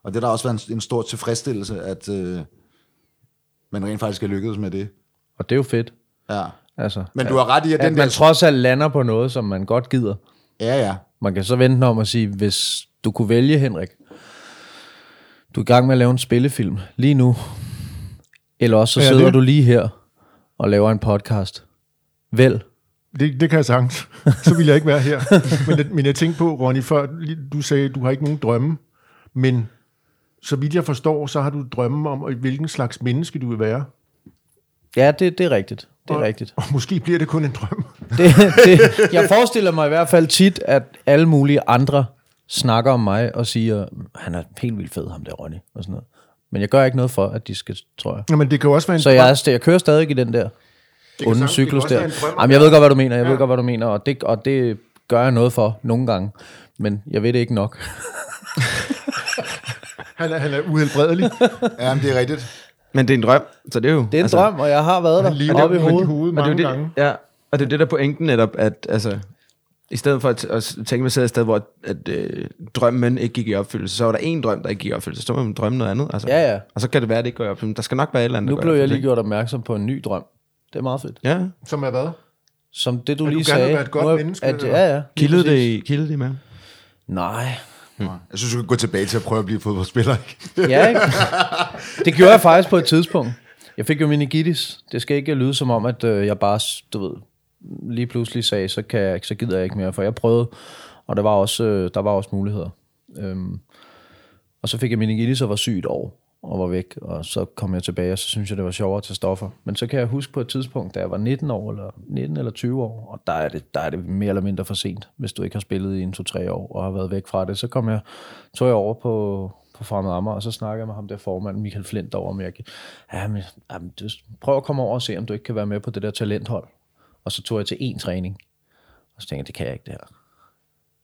S1: Og det har da også været en, en stor tilfredsstillelse, at øh, man rent faktisk er lykkedes med det.
S4: Og det er jo fedt.
S1: Ja.
S4: Altså,
S1: Men du har ret i, at,
S4: at
S1: den
S4: man
S1: der...
S4: trods alt lander på noget, som man godt gider.
S1: Ja, ja.
S4: Man kan så vente om at sige, hvis du kunne vælge, Henrik, du er i gang med at lave en spillefilm lige nu, eller også så
S3: Ja,
S4: sidder
S3: det-
S4: du lige her og laver en podcast. Vel,
S3: Det, det kan jeg sagtens. Så vil jeg ikke være her. Men, jeg- men jeg tænkte på, Ronny, før du sagde, du har ikke nogen drømme. Men så vidt jeg forstår, så har du drømme om, hvilken slags menneske du vil være.
S4: ja, det, det er rigtigt. Det er
S3: og,
S4: rigtigt.
S3: Og måske bliver det kun en drøm.
S4: Det, det, jeg forestiller mig i hvert fald tit, at alle mulige andre snakker om mig og siger, han er helt vildt fed, ham der Ronny, og sådan noget. Men jeg gør ikke noget for, at de skal, tror jeg.
S3: Jamen, det kan jo også være en
S4: Så jeg, jeg kører stadig i den der onde cyklus der. Jamen, jeg ved godt, hvad du mener. Jeg ja. ved godt, hvad du mener, og det, og det gør jeg noget for nogle gange. Men jeg ved det ikke nok.
S3: Han er, han er uhelbredelig.
S1: ja men det er rigtigt.
S2: Men det er en drøm, så det er jo...
S4: Det er en altså, drøm, og jeg har været der oppe i
S3: hovedet,
S4: hovedet.
S2: Og det, er
S3: mange gange.
S2: ja, og det er det der pointen netop, at altså, i stedet for at, at tænke mig selv et sted, hvor at, øh, drømmen ikke gik i opfyldelse, så var der en drøm, der ikke gik i opfyldelse. Så må man drømme noget andet. Altså.
S4: Ja, ja.
S2: Og så kan det være, at det ikke går i opfyldelse. Der skal nok være et eller andet,
S4: Nu blev jeg lige gjort opmærksom på en ny drøm. Det er meget fedt.
S2: Ja,
S3: Som er hvad?
S4: Som det, du
S3: At du
S4: lige
S3: gerne vil
S4: sagde.
S3: være et godt
S4: er-
S3: menneske,
S4: At,
S3: eller?
S4: ja, ja.
S2: kildede det, kildede det med.
S4: Nej.
S1: Jeg synes, du kan gå tilbage til at prøve at blive fodboldspiller. ikke?
S4: Ja, ikke? Det gjorde jeg faktisk på et tidspunkt. Jeg fik jo meningitis. Det skal ikke lyde som om, at øh, jeg bare, du ved, lige pludselig sagde, så, kan jeg, så gider jeg ikke mere, for jeg prøvede, og der var også, øh, der var også muligheder. Øhm, og så fik jeg meningitis og var syg et år og var væk, og så kom jeg tilbage, og så synes jeg, det var sjovere at tage stoffer. Men så kan jeg huske på et tidspunkt, da jeg var 19 år, eller 19 eller 20 år, og der er det, der er det mere eller mindre for sent, hvis du ikke har spillet i en 2-3 år, og har været væk fra det. Så kom jeg, tog jeg over på, på Fremad Amager, og så snakkede jeg med ham der formand, Michael Flint, over, om jeg kan, ja, men, jamen, du, prøv at komme over og se, om du ikke kan være med på det der talenthold. Og så tog jeg til én træning, og så tænkte jeg, det kan jeg ikke det her.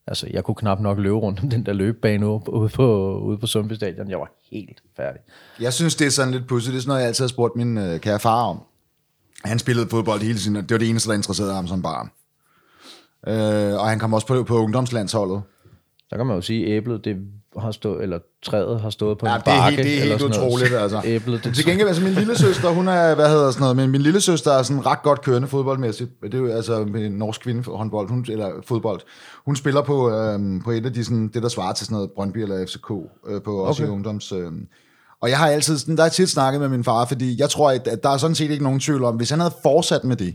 S4: Altså, jeg kunne knap nok løbe rundt om den der løbebane ude på, ude på Sundby Stadion. Jeg var helt færdig.
S1: Jeg synes, det er sådan lidt pudsigt. Det er sådan noget, jeg altid har spurgt min øh, kære far om. Han spillede fodbold hele tiden, og det var det eneste, der interesserede ham som barn. Øh, og han kom også på, på ungdomslandsholdet.
S4: Der kan man jo sige, at æblet det har stået, eller træet har stået på
S1: Ja,
S4: en
S1: det er
S4: bakke.
S1: helt, det er helt
S4: sådan noget.
S1: utroligt, altså.
S4: Æblet, det
S1: Til gengæld, altså min lille søster, hun er, hvad hedder sådan noget, men min lille søster er sådan ret godt kørende fodboldmæssigt. Det er jo altså en norsk kvinde håndbold, hun, eller fodbold. Hun spiller på, øhm, på et af de, sådan, det der svarer til sådan noget Brøndby eller FCK, øh, på også
S4: Okay.
S1: i ungdoms... Øhm. Og jeg har altid, sådan, der er tit snakket med min far, fordi jeg tror, at, at der er sådan set ikke nogen tvivl om, hvis han havde fortsat med det,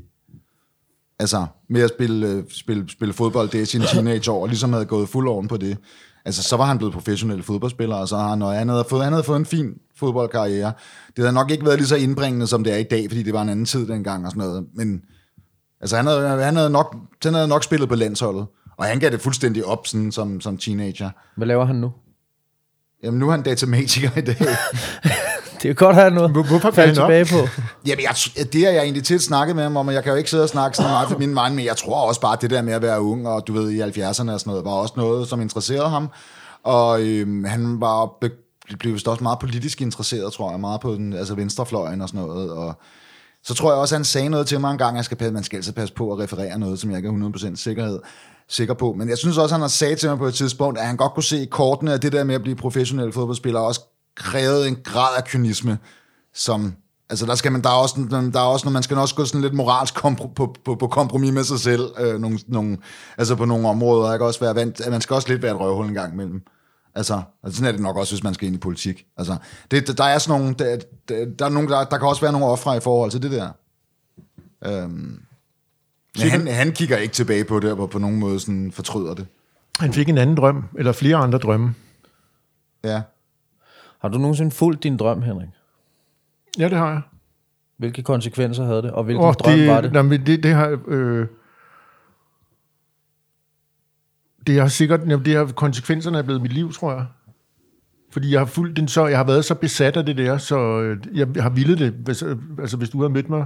S1: altså med at spille, øh, spille, spille fodbold, det er sine teenageår, og ligesom havde gået fuld oven på det, altså så var han blevet professionel fodboldspiller, og så har han, og han havde fået, han havde fået en fin fodboldkarriere. Det havde nok ikke været lige så indbringende, som det er i dag, fordi det var en anden tid dengang og sådan noget, men altså han havde, han havde, nok, han havde nok spillet på landsholdet, og han gav det fuldstændig op sådan, som, som teenager.
S4: Hvad laver han nu?
S1: Jamen nu er han datamatiker i dag.
S4: Det er godt at have noget
S3: Hvor- hvorfor
S4: falde tilbage på.
S1: Jamen, jeg, det har jeg egentlig tit snakket med ham om, og jeg kan jo ikke sidde og snakke sådan meget for min vej, men jeg tror også bare, at det der med at være ung, og du ved, i 70'erne og sådan noget, var også noget, som interesserede ham. Og øhm, han var be, blev vist også meget politisk interesseret, tror jeg, meget på den, altså venstrefløjen og sådan noget, og så tror jeg også, at han sagde noget til mig en gang, at jeg skal, passe- man skal altid passe på at referere noget, som jeg ikke er 100% sikkerhed, sikker på. Men jeg synes også, at han har sagt til mig på et tidspunkt, at han godt kunne se i kortene, at det der med at blive professionel fodboldspiller også krævede en grad af kynisme, som Altså der skal man, der er også, der er også, når man skal også gå sådan lidt moralsk kompro, på, på, på kompromis med sig selv, øh, nogle, nogle, altså på nogle områder, kan også være vant, at man skal også lidt være et røvhul en gang imellem. Altså, altså sådan er det nok også, hvis man skal ind i politik. Altså, det, der er sådan nogle, der, der, der, er nogle der, der kan også være nogle ofre i forhold til det der. Øhm, men han, han kigger ikke tilbage på det, og på, på nogen måde sådan fortryder det.
S3: Han fik en anden drøm, eller flere andre drømme.
S1: Ja.
S4: Har du nogensinde fulgt din drøm, Henrik?
S3: Ja, det har jeg.
S4: Hvilke konsekvenser havde det, og hvilken
S3: Og
S4: drøm
S3: det,
S4: var det?
S3: Jamen, det, det har... Øh, det har sikkert... Jamen, det har, konsekvenserne er blevet mit liv, tror jeg. Fordi jeg har fulgt den så... Jeg har været så besat af det der, så øh, jeg har villet det. Hvis, øh, altså, hvis du havde mødt mig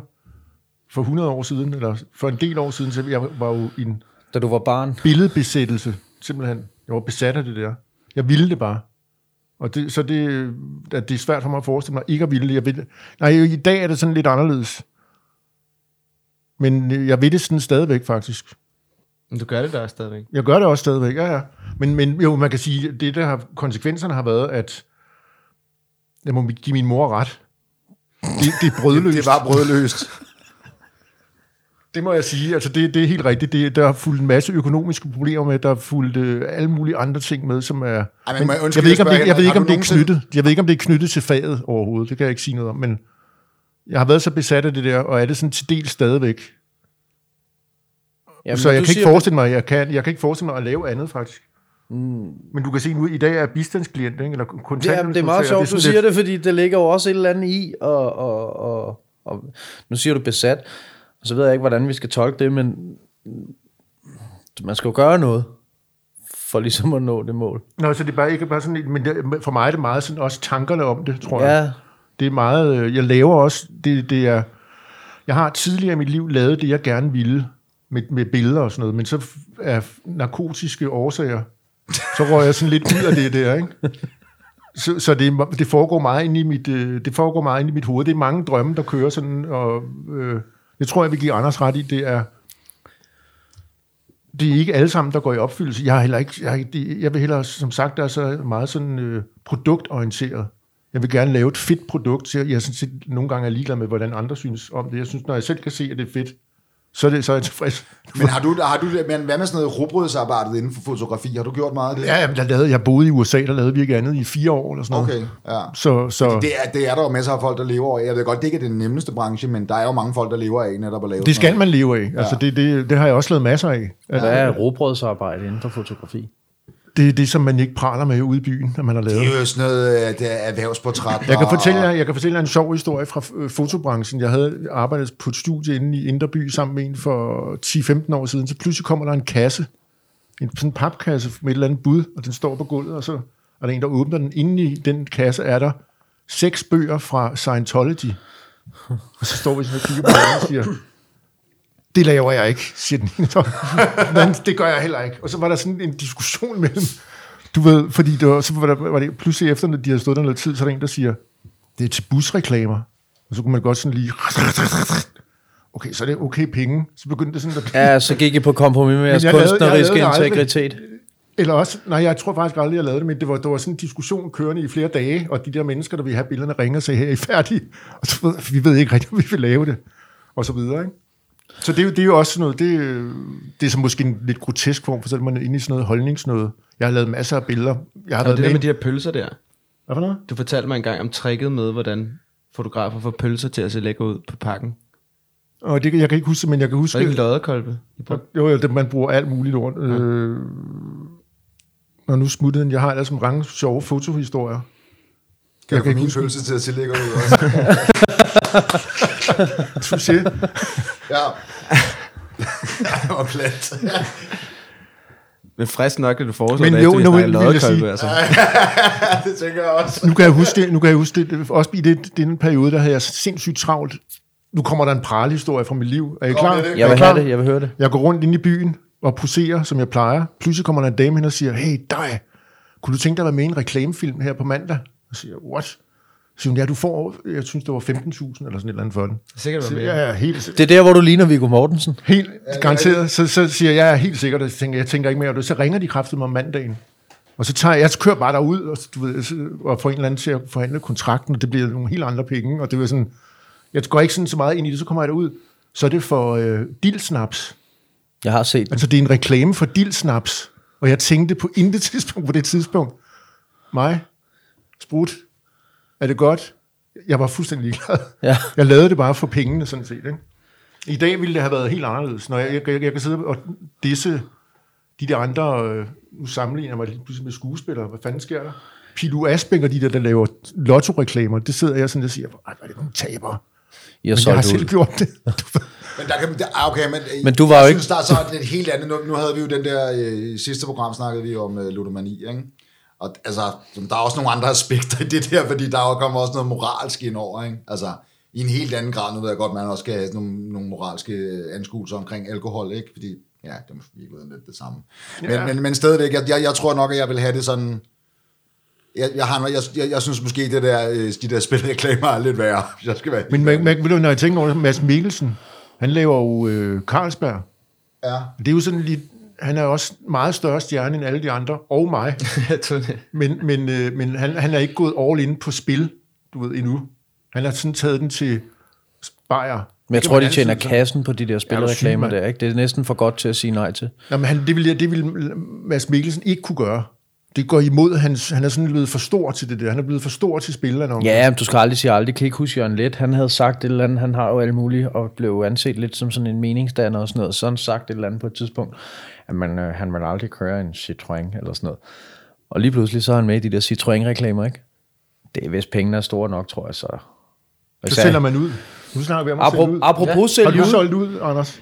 S3: for 100 år siden, eller for en del år siden, så jeg var jo en
S4: Da du var barn?
S3: billedbesættelse, simpelthen. Jeg var besat af det der. Jeg ville det bare. Og det, så det, at det er svært for mig at forestille mig ikke at ville. Jeg vil, nej, i dag er det sådan lidt anderledes. Men øh, jeg ved det sådan stadigvæk, faktisk.
S2: Men du gør det der stadigvæk.
S3: Jeg gør det også stadigvæk, ja, ja. Men, men jo, man kan sige, det der har, konsekvenserne har været, at jeg må give min mor ret. Det, det er brødløst.
S1: Det var brødløst.
S3: Det må jeg sige. Altså, det, det er helt rigtigt. Det, der er fulgt en masse økonomiske problemer med. Der er fulgt øh, alle mulige andre ting med, som er...
S1: Ej, men jeg
S3: ved ikke, om
S1: jeg
S3: det, jeg ved ikke,
S1: har
S3: om det er knyttet. Jeg ved ikke, om det er knyttet til faget overhovedet. Det kan jeg ikke sige noget om. Men jeg har været så besat af det der, og er det sådan til del stadigvæk.
S4: Jamen,
S3: så jeg kan ikke forestille mig, jeg kan, jeg kan ikke forestille mig at lave andet, faktisk. Mm. Men du kan se nu, i dag er bistandsklient, ikke? eller kontant.
S4: Ja, det er meget sjovt, du siger det, fordi det ligger jo også et eller andet i, og, og, og, og nu siger du besat, og så ved jeg ikke, hvordan vi skal tolke det, men man skal jo gøre noget, for ligesom at nå det mål.
S3: Nå, så det er bare ikke bare sådan, men det, for mig er det meget sådan også tankerne om det, tror jeg.
S4: Ja,
S3: Det er meget, øh, jeg laver også, det, det er, jeg har tidligere i mit liv lavet det, jeg gerne ville, med, med billeder og sådan noget, men så af narkotiske årsager, så røg jeg sådan lidt ud af det der, ikke? Så, så det, det foregår meget ind i mit, øh, det foregår meget ind i mit hoved. Det er mange drømme, der kører sådan, og øh, jeg tror, jeg vi giver Anders ret i, det er, det er ikke alle sammen, der går i opfyldelse. Jeg, har heller ikke, jeg, det- jeg vil hellere, som sagt, er så meget sådan øh, produktorienteret. Jeg vil gerne lave et fedt produkt. Så jeg, jeg synes, nogle gange er ligeglad med, hvordan andre synes om det. Jeg synes, når jeg selv kan se, at det er fedt, så er, det, så er jeg tilfreds.
S1: Men har du, har du, men hvad med sådan noget rugbrødsarbejdet inden for fotografi? Har du gjort meget af det?
S3: Ja, jeg, lavede, jeg boede i USA, der lavede vi ikke andet i fire år eller sådan noget.
S1: Okay, ja.
S3: Så, så
S1: Det er, det er der jo masser af folk, der lever af. Jeg ved godt, det ikke er den nemmeste branche, men der er jo mange folk, der lever af netop at lave
S3: det skal man leve af. Altså, det, det, det har jeg også lavet masser af.
S4: hvad er robrødsarbejde inden for fotografi?
S3: Det er det, som man ikke praler med ude i byen, når man har lavet.
S1: Det er jo sådan noget øh, det er erhvervsportræt.
S3: Jeg kan, fortælle jer, jeg kan fortælle jer en sjov historie fra øh, fotobranchen. Jeg havde arbejdet på et studie inde i Indreby sammen med en for 10-15 år siden. Så pludselig kommer der en kasse, en sådan en papkasse med et eller andet bud, og den står på gulvet, og så er der en, der åbner den. Inde i den kasse er der seks bøger fra Scientology. Og så står vi sådan og kigger på den og siger, det laver jeg ikke, siger den ene. Men det gør jeg heller ikke. Og så var der sådan en diskussion mellem, du ved, fordi det var, så var, der, var det pludselig efter, når de havde stået der noget tid, så er der en, der siger, det er til busreklamer. Og så kunne man godt sådan lige... Okay, så er det okay penge. Så begyndte det sådan at...
S4: Ja, så gik I på kompromis med jeres kunstneriske integritet.
S3: Eller også, nej, jeg tror faktisk aldrig, jeg lavede det, men det var, det var sådan en diskussion kørende i flere dage, og de der mennesker, der ville have billederne, ringer og siger, her er I færdige? Og så ved, vi ved ikke rigtigt, om vi vil lave det, og så videre, ikke? Så det, er jo- det er jo også sådan noget, det, er- det er så måske en lidt grotesk form, for så er man inde i sådan noget holdningsnøde. Jeg har lavet masser af billeder. Jeg har
S2: Og
S3: været
S2: det der
S3: med...
S2: med de her pølser der.
S3: Hvad for noget?
S2: Du fortalte mig engang om tricket med, hvordan fotografer får pølser til at se lækker ud på pakken.
S3: Og det, jeg kan ikke huske men jeg kan
S2: Så
S3: huske...
S2: er det ikke brugte?
S3: Jo, jo, det, man bruger alt muligt ord. Ja. Øh, og nu smuttede den. Jeg har altså mange sjove fotohistorier.
S1: Kan
S3: jeg
S1: du få min
S3: huske
S1: pølse til at se lækker ud også?
S3: Succes.
S1: ja. og plat.
S2: Men frisk nok, at du foreslår
S3: Men
S2: det,
S3: jo, nu
S2: snakker
S3: vil jeg sige-.
S2: Altså.
S1: det tænker jeg også.
S3: nu kan jeg huske det. Nu kan jeg huske det. Også i det, den periode, der havde jeg sindssygt travlt. Nu kommer der en pralhistorie fra mit liv. Er I
S1: Kom
S3: klar?
S1: det.
S3: Er I
S4: Jeg vil
S3: klar?
S4: det, jeg vil høre det.
S3: Jeg går rundt ind i byen og poserer, som jeg plejer. Pludselig kommer der en dame hen og siger, hey dig, kunne du tænke dig at være med i en reklamefilm her på mandag? Og siger, jeg, what? Så ja, du får, jeg synes, det var 15.000 eller sådan et eller andet for den.
S2: Sikkert var med.
S3: ja, ja, helt,
S4: Det er der, hvor du ligner Viggo Mortensen.
S3: helt garanteret. Så, så siger jeg, jeg er helt sikker, jeg tænker, jeg tænker ikke mere det. Så ringer de kraftigt mig om mandagen. Og så tager jeg, jeg kører bare derud og, du ved, og får en eller anden til at forhandle kontrakten, og det bliver nogle helt andre penge. Og det var sådan, jeg går ikke sådan så meget ind i det, så kommer jeg derud. Så er det for øh, Dilsnaps.
S4: Jeg har set den.
S3: Altså, det er en reklame for Dilsnaps. Og jeg tænkte på intet tidspunkt på det tidspunkt. Mig, Sprut, er det godt? Jeg var fuldstændig ligeglad.
S4: Ja.
S3: Jeg lavede det bare for pengene, sådan set. Ikke? I dag ville det have været helt anderledes. Når jeg, jeg, jeg, jeg kan sidde og disse de der andre, øh, nu sammenligner jeg mig lige pludselig med skuespillere. Hvad fanden sker der? Pilu Asbæk og de der, der laver lotto-reklamer, det sidder jeg sådan og siger, ej, hvor er det nogle taber.
S4: I har
S3: Men jeg har selv
S4: ud.
S3: gjort det.
S1: Men der kan, der, ah, okay, men,
S4: Men du var
S1: jeg
S4: jo ikke-
S1: synes, der er så et helt andet. Nu, nu havde vi jo den der, øh, sidste program snakkede vi om øh, ludomani, ikke? Og altså, der er også nogle andre aspekter i det der, fordi der er jo kommer også noget moralsk ind over, ikke? Altså, i en helt anden grad, nu ved jeg godt, man også skal have nogle, nogle moralske anskuelser omkring alkohol, ikke? Fordi, ja, det er måske i virkeligheden lidt det samme. Men,
S3: Ja.
S1: men, men stadigvæk, jeg, jeg, jeg tror nok, at jeg vil have det sådan... Jeg, jeg, har, jeg, jeg, jeg synes måske, det der, øh, de der spilreklamer er lidt værre, jeg skal være
S3: Men man, man, ved du, når jeg tænker over det, Mads Mikkelsen, han laver jo øh, Carlsberg.
S1: Ja.
S3: Det er jo sådan lidt, han er også meget større stjerne end alle de andre, og mig.
S2: Jeg tror det.
S3: Men, men, øh, men han, han er ikke gået all in på spil, du ved, endnu. Han har sådan taget den til Bayer.
S4: Men jeg tror, de tjener kassen på de der spilreklamer der, ikke? Det er næsten for godt til at sige nej til.
S3: Nå, men han, det, ville, det ville Mads Mikkelsen ikke kunne gøre. Det går imod hans... Han er sådan blevet for stor til det der. Han er blevet for stor til spillerne.
S4: Ja, men du skal aldrig sige aldrig. Kan ikke huske Jørgen Let. Han havde sagt et eller andet. Han har jo alle mulige, og blev anset lidt som sådan en meningsdanner og sådan noget. Så han sagt et eller andet på et tidspunkt, at man, øh, han vil aldrig køre en Citroën eller sådan noget. Og lige pludselig så er han med i de der Citroën-reklamer, ikke? Det er hvis pengene er store nok, tror jeg, så...
S3: Så sælger man ud. Nu snakker vi om at sælge ud.
S4: Apropos, apropos
S3: Har
S4: sælge
S3: du
S4: ud.
S3: solgt ud, Anders?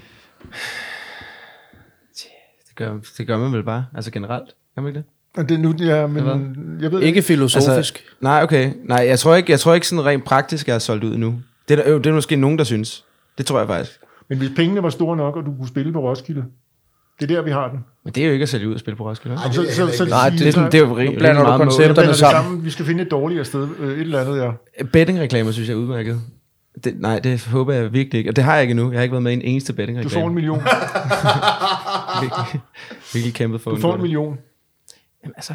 S2: Det gør, det gør man vel bare, altså generelt. Gør man ikke det?
S3: Det, er nu, ja, men jeg ved
S4: Ikke filosofisk. Altså,
S2: Nej, okay. Nej, jeg tror ikke, jeg tror ikke sådan rent praktisk, jeg er solgt ud endnu. Det er, der, øh, det er måske nogen, der synes. Det tror jeg faktisk.
S3: Men hvis pengene var store nok, og du kunne spille på Roskilde, det er der, vi har den.
S2: Men det er jo ikke at sælge ud og spille på Roskilde.
S1: Ej,
S2: vel?
S1: det er heller ikke.
S4: Nej,
S2: Det er, sådan, det er jo
S4: blander du
S2: meget
S4: koncepterne
S3: det
S4: sammen.
S3: sammen. Vi skal finde et dårligere sted. Øh, Et eller andet, ja.
S2: Bettingreklamer synes jeg er udmærket. Det, nej, det håber jeg virkelig ikke. Og det har jeg ikke endnu. Jeg har ikke været med i en eneste
S3: Du
S2: bettingreklame.
S3: får en million.
S2: virkelig, virkelig kæmpet for
S3: Du får en
S2: det.
S3: million.
S2: Jamen altså...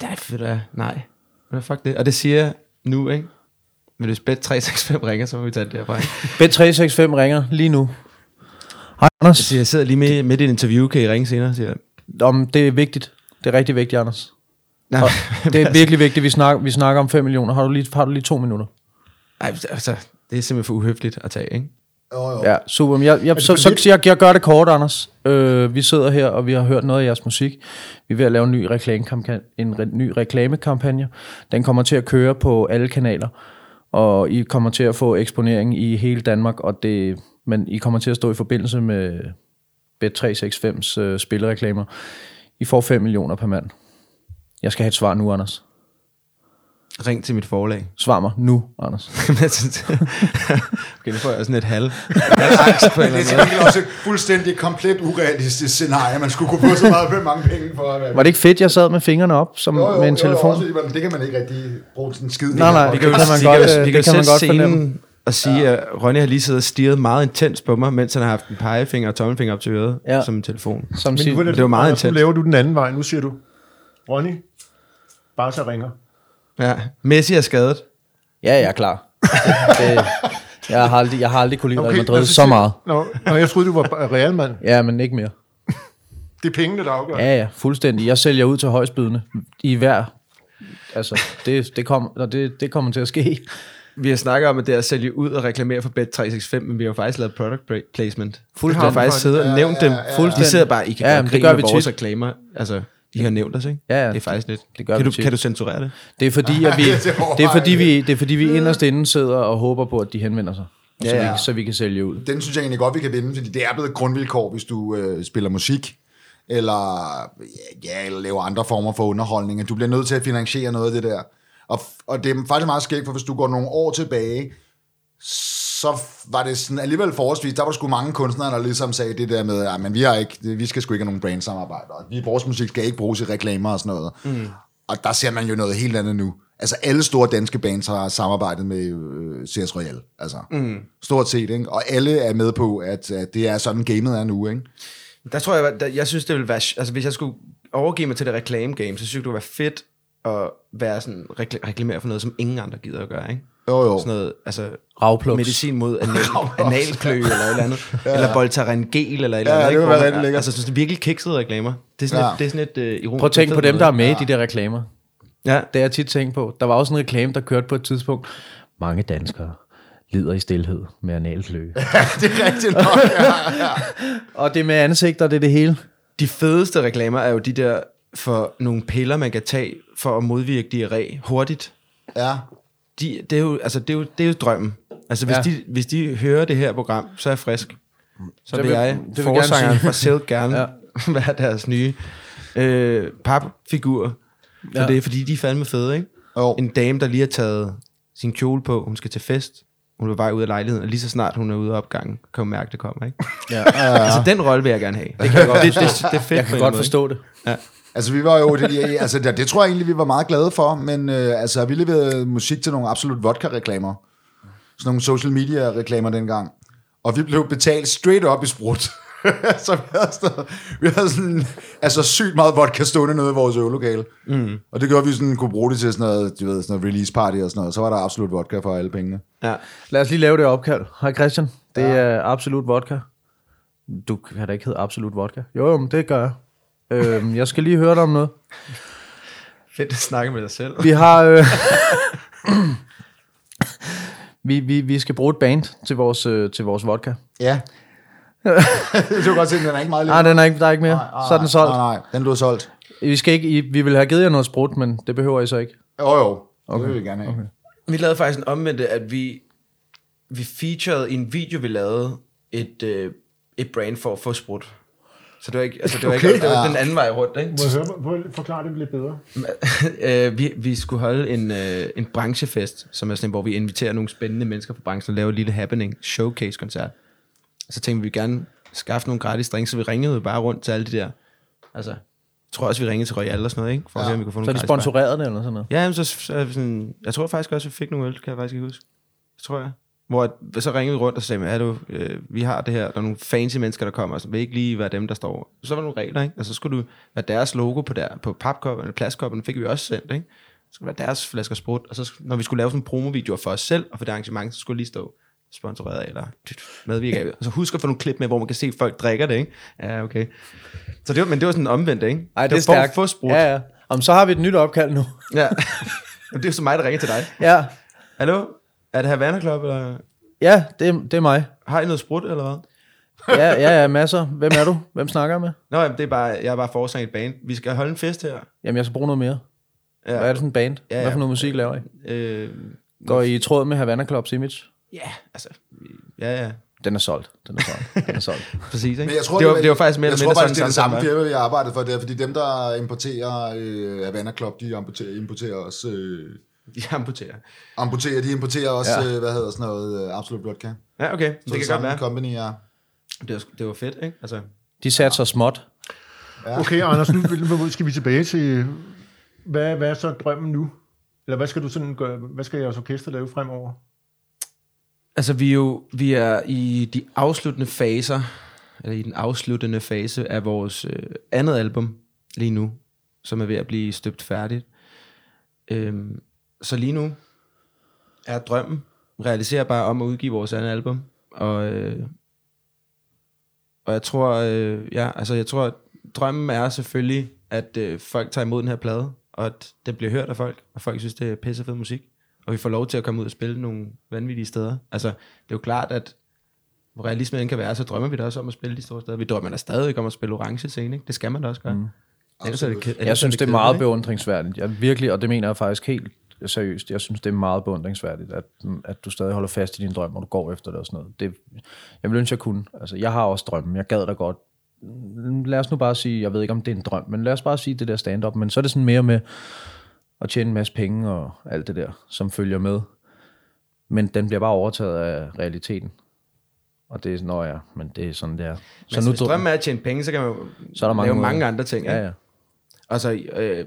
S2: Det er fedt. Nej. Hvad fuck det? Og det siger jeg nu, ikke? Men hvis bet 365 ringer, så må vi tage det derfra, ikke?
S4: Bet365 ringer lige nu. Hej, Anders.
S2: Jeg, siger, jeg sidder lige med, midt i et interview, kan I ringe senere, siger jeg.
S4: Om, det er vigtigt. Det er rigtig vigtigt, Anders.
S2: Nej,
S4: det er virkelig vigtigt. Vi snakker, vi snakker om 5 millioner. Har du lige, har du lige to minutter?
S2: Ej, altså, det er simpelthen for uhøfligt at tage, ikke?
S1: Jo, jo.
S4: Ja, super. Men jeg, jeg, så, så, så jeg, jeg gør det kort, Anders. Øh, vi sidder her, og vi har hørt noget af jeres musik. Vi er ved at lave en ny, reklamekampagne, en re, ny reklamekampagne. Den kommer til at køre på alle kanaler, og I kommer til at få eksponering i hele Danmark, og det, men I kommer til at stå i forbindelse med Bet365's øh, spillereklamer. I får 5 millioner per mand. Jeg skal have et svar nu, Anders.
S2: Ring til mit forlag.
S4: Svar mig nu, Anders.
S2: okay, nu får jeg sådan et halv.
S1: Det er til også et fuldstændig komplet urealistisk scenarie. Man skulle kunne få så meget mange penge for at.
S4: Var det ikke fedt, jeg sad med fingrene op som,
S1: Jo, jo,
S4: med en
S1: jo,
S4: telefon?
S1: også, men det kan man ikke rigtig bruge sådan en skid.
S4: Nej, nej,
S2: Vi
S4: Det
S2: kan jo,
S4: kan man
S2: vi
S4: godt,
S2: kan, jo-
S4: øh,
S2: vi kan
S4: det
S2: jo
S4: kan godt fornemme.
S2: Og sige, at Ronny har lige siddet og stirret meget intens på mig, mens han har haft en pegefinger og tommelfinger op til øret
S4: Ja.
S2: ja. som en telefon.
S4: Som
S3: Men
S4: siger,
S3: nu,
S2: det var meget
S3: Anders, Nu laver du den anden vej. Nu siger du, Ronny, bare så ringer.
S2: Ja. Messi er skadet.
S4: Ja, jeg er klar. det, jeg, har aldrig, jeg har aldrig kunne lide Real Madrid
S3: os
S4: så
S3: sige-
S4: meget.
S3: Nå, nå, jeg troede, du var realmand.
S4: Ja, men ikke mere.
S3: Det er pengene, der afgør.
S4: Ja, ja, fuldstændig. Jeg sælger ud til højstbydende i hver... Altså, det, det, kom, det, det kommer til at ske.
S2: Vi har snakket om, at det er at sælge ud og reklamere for Bet365, men vi har jo faktisk lavet product placement. Vi
S4: Fuldstændig.
S2: har faktisk siddet og nævnt dem. De sidder bare, I kan
S4: Ja,
S2: ja,
S4: det gør
S2: med
S4: vi
S2: vores
S4: tit.
S2: reklamer. Altså, de har nævnt os, ikke?
S4: Ja, ja,
S2: det er faktisk lidt.
S4: det gør
S2: kan,
S4: vi
S2: du,
S4: tit.
S2: kan du censurere det?
S4: Det er fordi, at vi,
S1: det
S4: er fordi, vi, det er fordi, vi inderst inde sidder og håber på, at de henvender sig.
S2: Ja,
S4: så,
S2: ja.
S4: Vi, så vi kan sælge ud.
S1: Den synes jeg egentlig godt, vi kan vinde, fordi det er blevet et grundvilkår, hvis du øh, spiller musik, eller, ja, eller laver andre former for underholdning, at du bliver nødt til at finansiere noget af det der. Og, og det er faktisk meget skægt, for hvis du går nogle år tilbage, så var det sådan alligevel forholdsvis, der var sgu mange kunstnere, der ligesom sagde det der med, ja, men vi, har ikke, vi skal sgu ikke have nogen brandsamarbejder, og vi, vores musik skal ikke bruges i reklamer og sådan noget. Mm. Og der ser man jo noget helt andet nu. Altså alle store danske bands har samarbejdet med øh, CS Royal, altså mm. stort set, ikke? Og alle er med på, at, at det er sådan gamet er nu, ikke?
S2: Der tror jeg, der, jeg synes, det ville være... Altså, hvis jeg skulle overgive mig til det reklame-game, så synes jeg, det ville være fedt at være sådan, rekl- reklamere for noget, som ingen andre gider at gøre, ikke?
S1: Jo, jo.
S2: Sådan noget, altså...
S4: Ravplugs.
S2: Medicin mod anal, analklø eller et eller andet. ja. Eller Voltaren-gel eller et eller
S1: Ja,
S2: andet.
S1: det
S2: ikke?
S1: vil være rigtig lækkert.
S2: Altså sådan virkelig kiksede reklamer. Det er sådan,
S1: Ja.
S2: ja. et, det er sådan et uh, ironisk.
S4: Prøv at tænke på dem, der er med i de der reklamer.
S2: Ja.
S4: Det har jeg tit tænkt på. Der var også en reklame, der kørte på et tidspunkt. Mange danskere lider i stillhed med analkløe.
S1: det er rigtigt nok, ja, ja.
S4: og det er med ansigter, det er det hele.
S2: De fedeste reklamer er jo de der for nogle piller, man kan tage for at modvirke diarré hurtigt.
S1: ja.
S2: De, det, er jo, altså, det, er jo, det er jo drømmen. Altså, hvis,
S4: Ja.
S2: ja. de, hvis de hører det her program, så er jeg frisk. Så
S4: Det
S2: vil jeg,
S4: det vil
S2: forsangeren fra Silk, gerne
S4: Ja.
S2: ja. være deres nye øh, papfigur. For
S4: Ja.
S2: ja. det er fordi, de er fandme fede, ikke?
S1: Jo.
S2: En dame, der lige har taget sin kjole på, hun skal til fest, hun er på vej ud af lejligheden, og lige så snart hun er ude af opgangen, kan hun mærke, det kommer, ikke?
S4: Ja.
S2: Ja. Altså, den rolle vil jeg gerne have. Det, kan jeg godt det, det, det, er fedt
S4: Jeg kan godt
S2: måde,
S4: forstå det.
S1: Altså, vi var jo, det, ja, altså, det, det tror jeg egentlig, vi var meget glade for, men øh, altså, vi leverede musik til nogle absolut vodka-reklamer. Sådan nogle social media-reklamer dengang. Og vi blev betalt straight up i sprut. så vi havde, sådan, vi havde sådan, altså sygt meget vodka stående nede i vores øvelokale. Mm. Og det gjorde, at vi sådan, kunne bruge det til sådan noget, du ved, sådan noget release party og sådan noget. Så var der absolut vodka for alle pengene.
S2: Ja.
S4: Lad os lige lave det opkald. Hej Christian, det er absolut vodka. Du kan da ikke hedde absolut vodka. Jo, jo, men det gør jeg. Øhm, jeg skal lige høre dig om noget.
S2: Fedt at snakke med dig selv.
S4: Vi har... Øh, vi, vi, vi skal bruge et band til vores, øh, til vores vodka.
S1: Ja. det var godt se, den er ikke meget
S4: Nej, den er ikke, der er ikke mere. Så er den solgt.
S1: Nej, nej, den lå solgt.
S4: Vi, skal ikke, I, vi vil have givet jer noget sprut, men det behøver I så ikke.
S1: Jo, jo. Okay. Det vil vi gerne have. Okay.
S2: Vi lavede faktisk en omvendte, at vi, vi featurede i en video, vi lavede, et, øh, et brand for at få sprut. Så det var ikke, altså det var, okay. ikke, det var
S1: Ja.
S2: den anden vej rundt, ikke?
S3: Må jeg høre, må jeg forklare det lidt bedre?
S2: øh, vi, vi skulle holde en, øh, en branchefest, som er sådan, hvor vi inviterer nogle spændende mennesker fra branchen og laver et lille happening showcase-koncert. Så tænkte vi, vi gerne skaffe nogle gratis drinks, så vi ringede bare rundt til alle de der. Altså, jeg tror også, vi ringede til Royal og sådan noget, ikke? For at
S1: Ja.
S2: se, om vi kunne få
S4: Så
S2: nogle
S4: de
S2: gratis bajer.
S4: sponsoreret det eller sådan noget?
S2: Ja, men så, så sådan, jeg tror faktisk også, vi fik nogle øl, kan jeg faktisk ikke huske. Det tror jeg. Hvor så ringede vi rundt og sagde, er du, øh, vi har det her, der er nogle fancy mennesker, der kommer, så vil ikke lige være dem, der står. Så var der nogle regler, ikke? Altså, så skulle du være deres logo på, der, på papkoppen, eller plastkoppen, fik vi også sendt, ikke? Så skulle det være deres flasker sprut, og så når vi skulle lave sådan en promovideo for os selv, og for det arrangement, så skulle lige stå sponsoreret af, eller medvirke af. Og så husk at få nogle klip med, hvor man kan se, at folk drikker det, ikke? Ja, okay. Så det var, men det var sådan omvendt, ikke?
S4: Ej, det er
S2: for at
S4: stærkt.
S2: få sprut.
S4: Ja, ja. Om så har vi et nyt opkald nu.
S2: ja. Men det er jo så mig, der ringer til dig.
S4: Ja,
S2: Hallo? Er det Havana Club, eller?
S4: ja det, det er mig.
S2: Har I noget sprut, eller hvad?
S4: Ja, ja, ja, masser. Hvem er du? Hvem snakker jeg med?
S2: Nå, jamen, det er bare, jeg er bare forsanger i et band. Vi skal holde en fest her.
S4: Jamen, jeg skal bruge noget mere.
S2: Ja.
S4: Hvad er det for en band?
S2: Ja, ja.
S4: Hvad for noget musik laver I?
S2: Øh,
S4: Går I i tråd med Havana Clubs image?
S2: ja, altså, ja, ja,
S4: Den er solgt. Den er solgt. Den er solgt.
S2: præcis, ikke?
S1: Men jeg tror,
S2: det, var, det var faktisk mere
S1: jeg
S2: eller
S1: tror
S2: mindre
S1: faktisk, det er det
S2: sådan
S1: samme firma, vi har arbejdet for der, fordi dem, der importerer øh, Havana Club, de importerer, importerer også... Øh,
S2: De amputerer.
S1: amputerer, de importerer også,
S4: Ja.
S1: ja. øh, hvad hedder sådan noget, øh, Absolut Vodka.
S2: Ja, okay, det,
S1: Så
S2: kan godt
S1: samme
S2: være.
S1: company, ja.
S2: Det var, det var fedt, ikke? Altså,
S4: De satte sig småt.
S3: Okay, Anders, nu vil- skal vi tilbage til, hvad, hvad er så drømmen nu? Eller hvad skal du sådan gøre, hvad skal jeres orkester lave fremover?
S2: altså vi, er jo, vi er i de afsluttende faser, eller i den afsluttende fase af vores øh, andet album lige nu, som er ved at blive støbt færdigt. Øhm, så lige nu er drømmen realiserbar om at udgive vores andet album, og, øh, og jeg tror, øh, ja, altså jeg tror, at drømmen er selvfølgelig, at øh, folk tager imod den her plade, og at det bliver hørt af folk, og folk synes, det er pissefed musik, og vi får lov til at komme ud og spille nogle vanvittige steder. Altså, det er jo klart, at hvor realismen end kan være, så drømmer vi da også om at spille de store steder. Vi drømmer da stadig om at spille orange scene, ikke? Det skal man da også gøre. Mm. Ellers er det, ellers
S4: Jeg synes, det er meget beundringsværdigt. Jeg virkelig, og det mener jeg faktisk helt seriøst. Jeg synes, det er meget beundringsværdigt, at, at du stadig holder fast i din drøm, og du går efter det og sådan noget. Det, jeg vil ønske, jeg kunne. Altså, jeg har også drømmen. Jeg gad da godt. Lad os nu bare sige, jeg ved ikke, om det er en drøm, men lad os bare sige det der stand-up. Men så er det sådan mere med at tjene en masse penge og alt det der, som følger med. Men den bliver bare overtaget af realiteten. Og det er sådan, ja, men det er sådan, det er.
S2: Så altså, hvis drømmen er at tjene penge, så kan man jo
S4: Så er der mange
S2: lave
S4: måder.
S2: mange andre ting.
S4: Ja, ja.
S2: Altså, øh,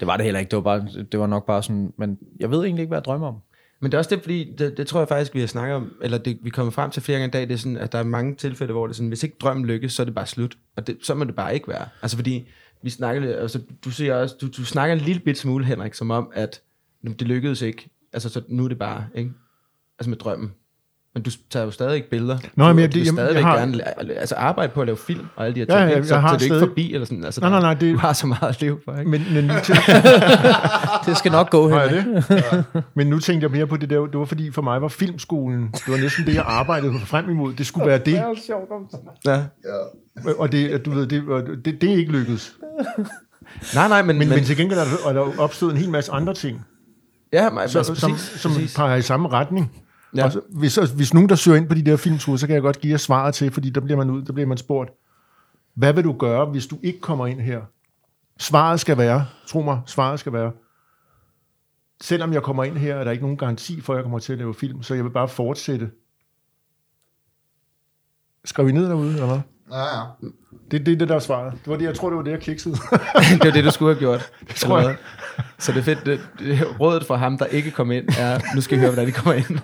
S4: Det var det heller ikke. Det var, bare, det var nok bare sådan, men jeg ved egentlig ikke, hvad jeg drømmer om.
S2: men det er også det, fordi det, det tror jeg faktisk, vi har snakket om, eller det, vi kommer frem til flere gange i dag, det er sådan, at der er mange tilfælde, hvor det er sådan, hvis ikke drømmen lykkes, så er det bare slut. Og det, så må det bare ikke være. Altså fordi, vi snakker, altså, du, siger også, du, du snakker en lille bit smule, Henrik, som om, at "Nå, det lykkedes ikke. Altså, så nu er det bare, ikke? Altså med drømmen. Men du tager jo stadig ikke billeder.
S3: Nå,
S2: du,
S3: men jeg-
S2: du vil
S3: jamen, jeg
S2: stadigvæk
S3: har-
S2: gerne altså arbejde på at lave film og alle de her
S3: Ja,
S2: ting.
S3: ja,
S2: ikke? så,
S3: jeg har
S2: så det er ikke
S3: stadig-
S2: forbi, eller sådan. Altså,
S3: Nej, nej, nej, det-
S2: Du har så meget at leve for, ikke?
S3: Men, men, nu, tænkte,
S4: Det skal nok gå,
S3: jeg det? men nu tænkte jeg mere på det der, det var fordi for mig var filmskolen, det var næsten det, jeg arbejdede frem imod. Det skulle være det,
S2: Ja.
S3: og det, du ved, det, og det, det er ikke lykkedes.
S2: Nej, nej, men,
S3: Men,
S2: men,
S3: men til gengæld er der, er der opstået en hel masse andre ting,
S2: ja, men,
S3: så,
S2: altså,
S3: som,
S2: præcis,
S3: som
S2: præcis.
S3: peger i samme retning.
S2: Ja.
S3: Og så, hvis, hvis nogen, der søger ind på de der filmture, så kan jeg godt give jer svaret til, fordi der bliver man ud, der bliver man spurgt, hvad vil du gøre, hvis du ikke kommer ind her? Svaret skal være, tro mig, svaret skal være, selvom jeg kommer ind her, er der ikke nogen garanti for, at jeg kommer til at lave film, så jeg vil bare fortsætte. Skriv I ned derude, eller hvad?
S1: Ja, ja.
S3: Det er det, det, der er svaret. Det var det, jeg tror, det var det, jeg kiksede.
S2: det var det, du skulle have gjort. Det
S3: tror jeg.
S2: Så det er fedt. Det, det, rådet fra ham, der ikke kom ind, er, nu skal I høre, hvordan de kommer ind.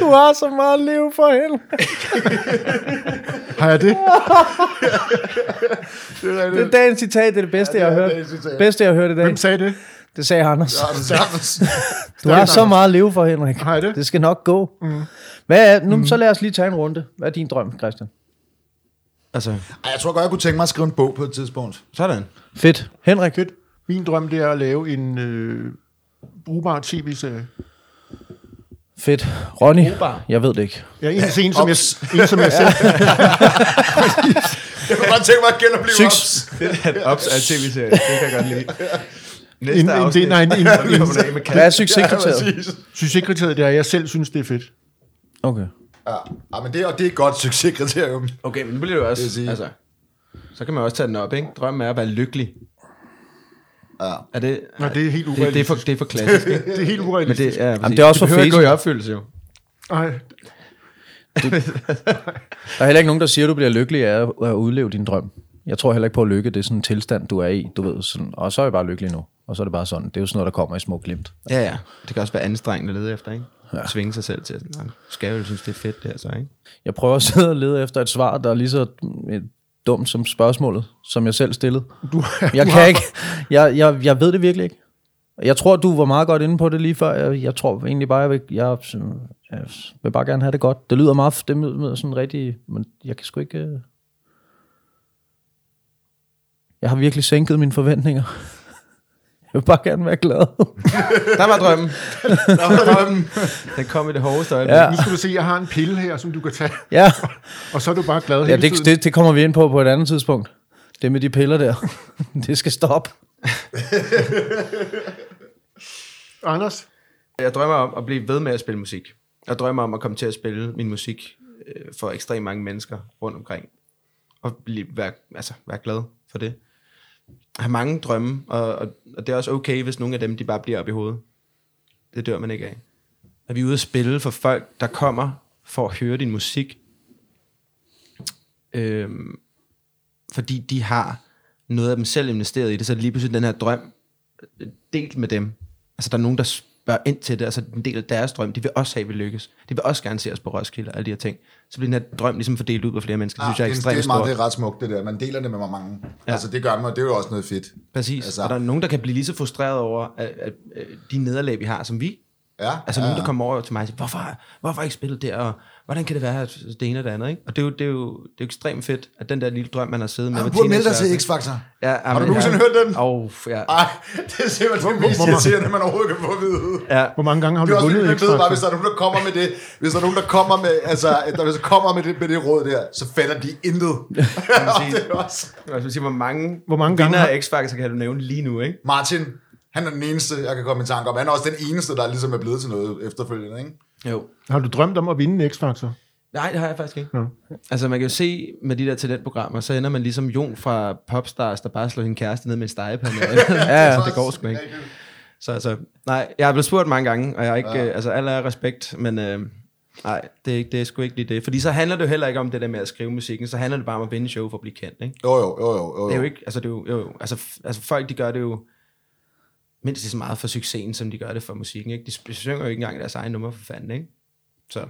S4: Du har så meget liv for helvede.
S3: Har jeg det?
S4: Det er dagens citat, det er det bedste, jeg har hørt. Bedste, jeg har hørt i dag.
S3: Hvem sagde det?
S4: Det sagde Anders.
S1: Ja, det sagtens.
S4: Du har så meget liv for, Henrik.
S3: Har det?
S4: Det skal nok gå. Mm. Hvad er, nu, så lad os lige tage en runde. Hvad er din drøm, Christian?
S2: altså,
S1: Ej, jeg tror godt, jeg kunne tænke mig at skrive en bog på et tidspunkt.
S2: sådan.
S4: Fedt. Henrik?
S3: Fedt. Min drøm, det er at lave en øh, brugbar tv-serie.
S4: Fedt. Ronny?
S2: Brugbar?
S4: Jeg ved det ikke.
S3: Ja, en scene, som jeg, en, som jeg selv...
S1: Jeg kunne godt tænke mig at genopleve. Ops.
S2: Er ops af tv-serie. Det kan jeg godt lide. Næste
S3: En- en-
S2: afsnit.
S3: det- nej, en- en-
S2: en
S4: Hvad er succeskriteriet?
S3: Succeskriteriet, det er, at jeg selv synes, det er fedt.
S4: Okay.
S1: Ja, ja men det, er- og det er et godt succeskriterium.
S2: Okay, men nu bliver det jo
S1: Det
S2: også...
S1: sige-
S2: Altså, så kan man også tage den op, ikke? Drømmen er at være lykkelig.
S1: Ja.
S2: Er det...
S3: Nå, det er helt
S2: det, det, er for,
S3: urealistisk.
S2: det er for klassisk, ikke?
S3: Det er helt
S2: Men
S3: urealistisk.
S2: det, ja, præcis.
S4: det er også for
S2: behøver ikke gå i opfyldelse, jo.
S3: Ej,
S4: Der er heller ikke nogen, der siger, at du bliver lykkelig af at udleve din drøm. Jeg tror heller ikke på at lykke. Det er sådan en tilstand, du er i. Du ved, sådan, og så er jeg bare lykkelig nu. Og så er det bare sådan. Det er jo sådan noget, der kommer i små glimt.
S2: Ja, ja. Det kan også være anstrengende at lede efter, ikke? Ja. Svinge sig selv til, at "Nå, skal jeg jo synes, det er fedt, det her så, ikke?
S4: Jeg prøver at sidde og lede efter et svar, der er lige så øh, dumt som spørgsmålet, som jeg selv stillede.
S3: du,
S4: Jeg kan ikke. Jeg, jeg, jeg ved det virkelig ikke. Jeg tror, du var meget godt inde på det lige før. Jeg, jeg tror egentlig bare, jeg vil, jeg, jeg vil bare gerne have det godt. Det lyder meget, det lyder sådan rigtig, men jeg kan sgu ikke... Jeg har virkelig sænket mine forventninger. vil bare gerne være glad.
S2: Der var drømmen.
S1: Der var drømmen.
S2: Den kom i det hårdeste øjeblik.
S4: Ja.
S3: Nu skal du se, jeg har en pille her, som du kan tage,
S4: Ja,
S3: og så er du bare glad
S4: ja
S3: hele
S4: det,
S3: tiden.
S4: det, det kommer vi ind på på et andet tidspunkt. Det med de piller der. det skal stoppe.
S3: Anders,
S2: Jeg drømmer om at blive ved med at spille musik. Jeg drømmer om at komme til at spille min musik øh, for ekstremt mange mennesker rundt omkring. Og blive, være, altså, være glad for det have mange drømme, og, og, og det er også okay, hvis nogle af dem de bare bliver op i hovedet. Det dør man ikke af. At vi er ude at spille for folk, der kommer for at høre din musik. Øhm, fordi de har noget af dem selv investeret i det, så er det lige pludselig den her drøm øh, delt med dem. Altså der er nogen, der spørger ind til det, altså en del af deres drøm, de vil også have, at vi lykkes. De vil også gerne se os på Roskilde og alle de her ting. Så bliver den her drøm ligesom fordelt ud på flere mennesker. Det synes jeg er
S1: det,
S2: ekstremt
S1: det, er meget,
S2: stort.
S1: det er ret smukt, det der. Man deler det med mange. Ja. Altså, det gør man, det er jo også noget fedt.
S2: Præcis.
S1: Altså-
S2: og der er nogen, der kan blive lige så frustreret over at, at, at de nederlag, vi har, som vi.
S1: Ja,
S2: Altså
S1: ja,
S2: nogen, der kommer over til mig og siger, hvorfor, hvorfor ikke spillet der, og hvordan kan det være, at det ene og det andet, ikke? Og det er jo, det er jo, det er jo ekstremt fedt, at den der lille drøm, man har siddet med.
S1: Du
S2: med
S1: burde melde dig til? X-Factor.
S2: Ja,
S1: Har du nogensinde hørt den?
S2: Åh, ja.
S1: Ej, det er simpelthen det mest irriterende, man overhovedet kan få at vide.
S2: ja.
S3: hvor mange gange har
S1: Det
S3: du vundet
S1: man ved bare, hvis
S3: X-Factor?
S1: der er nogen, der kommer med det, hvis der er nogen, der kommer med, altså, der, hvis der kommer med det, med det råd der, så fatter de intet. Og det er også...
S2: Sige, hvor mange,
S3: Hvor mange gange
S2: vinder
S3: har-
S2: af X-Factor kan du nævne lige nu, ikke?
S1: Martin, han er den eneste, jeg kan komme i tanke om. Han er også den eneste, der ligesom er blevet til noget efterfølgende, ikke?
S2: Jo.
S3: Har du drømt om at vinde en X-Factor?
S2: Nej, det har jeg faktisk ikke.
S3: Nå.
S2: Altså, man kan jo se med de der talentprogrammer, så ender man ligesom Jon fra Popstars, der bare slår sin kæreste ned med en stegepande. ja, ja, det går sgu ikke. Så altså, nej, jeg er blevet spurgt mange gange, og jeg er ikke, ja. øh, altså, alle er respekt, men øh, nej, det er, ikke, det er sgu ikke lige det. Fordi så handler det jo heller ikke om det der med at skrive musikken, så handler det bare om at vinde show for at blive kendt, ikke?
S1: Jo, jo, jo, jo. jo.
S2: Det er jo ikke, altså, det er jo, jo, jo altså, altså folk, de gør det jo mindst lige så meget for succesen, som de gør det for musikken, ikke? De synger jo ikke engang deres egen nummer for fanden, ikke? Så det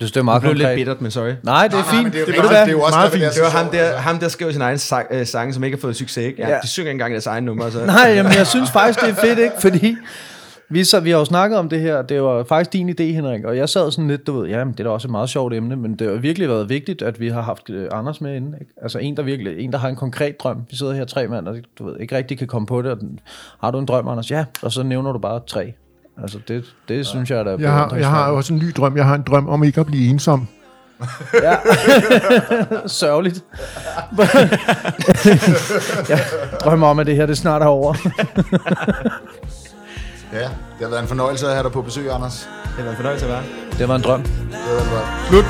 S4: Det det er meget
S2: blev lidt bittert, men sorry.
S4: Nej, det er
S1: Nej, nej,
S4: fint.
S1: men det er
S3: Det
S1: det
S3: er
S1: det er jo også
S3: meget fint.
S1: det
S2: Det var ham der, ham der skrev sin egen sang, øh, sang, som ikke har fået succes, ikke? Ja,
S4: Ja.
S2: De synger ikke engang deres egen nummer, så...
S4: Nej, jamen, jeg synes faktisk, det er fedt, ikke? Fordi vi, så, vi har jo snakket om det her, det var faktisk din idé, Henrik, og jeg sad sådan lidt, du ved, ja, det er da også et meget sjovt emne, men det har virkelig været vigtigt, at vi har haft øh, Anders med inde, ikke? Altså en, der virkelig, en, der har en konkret drøm. Vi sidder her tre mand, og du ved, ikke rigtig kan komme på det, og den, har du en drøm, Anders? Ja, og så nævner du bare tre. Altså det, det ja. synes jeg, der er
S3: Jeg har, jeg har også en ny drøm. Jeg har en drøm om ikke at blive ensom.
S4: Ja. Sørgeligt. jeg drømmer om, at det her det snart er over.
S1: Ja, det har været en fornøjelse at have dig på besøg, Anders.
S2: Det har været en fornøjelse at være.
S4: Det var en drøm.
S1: Det var en drøm.
S3: Slut.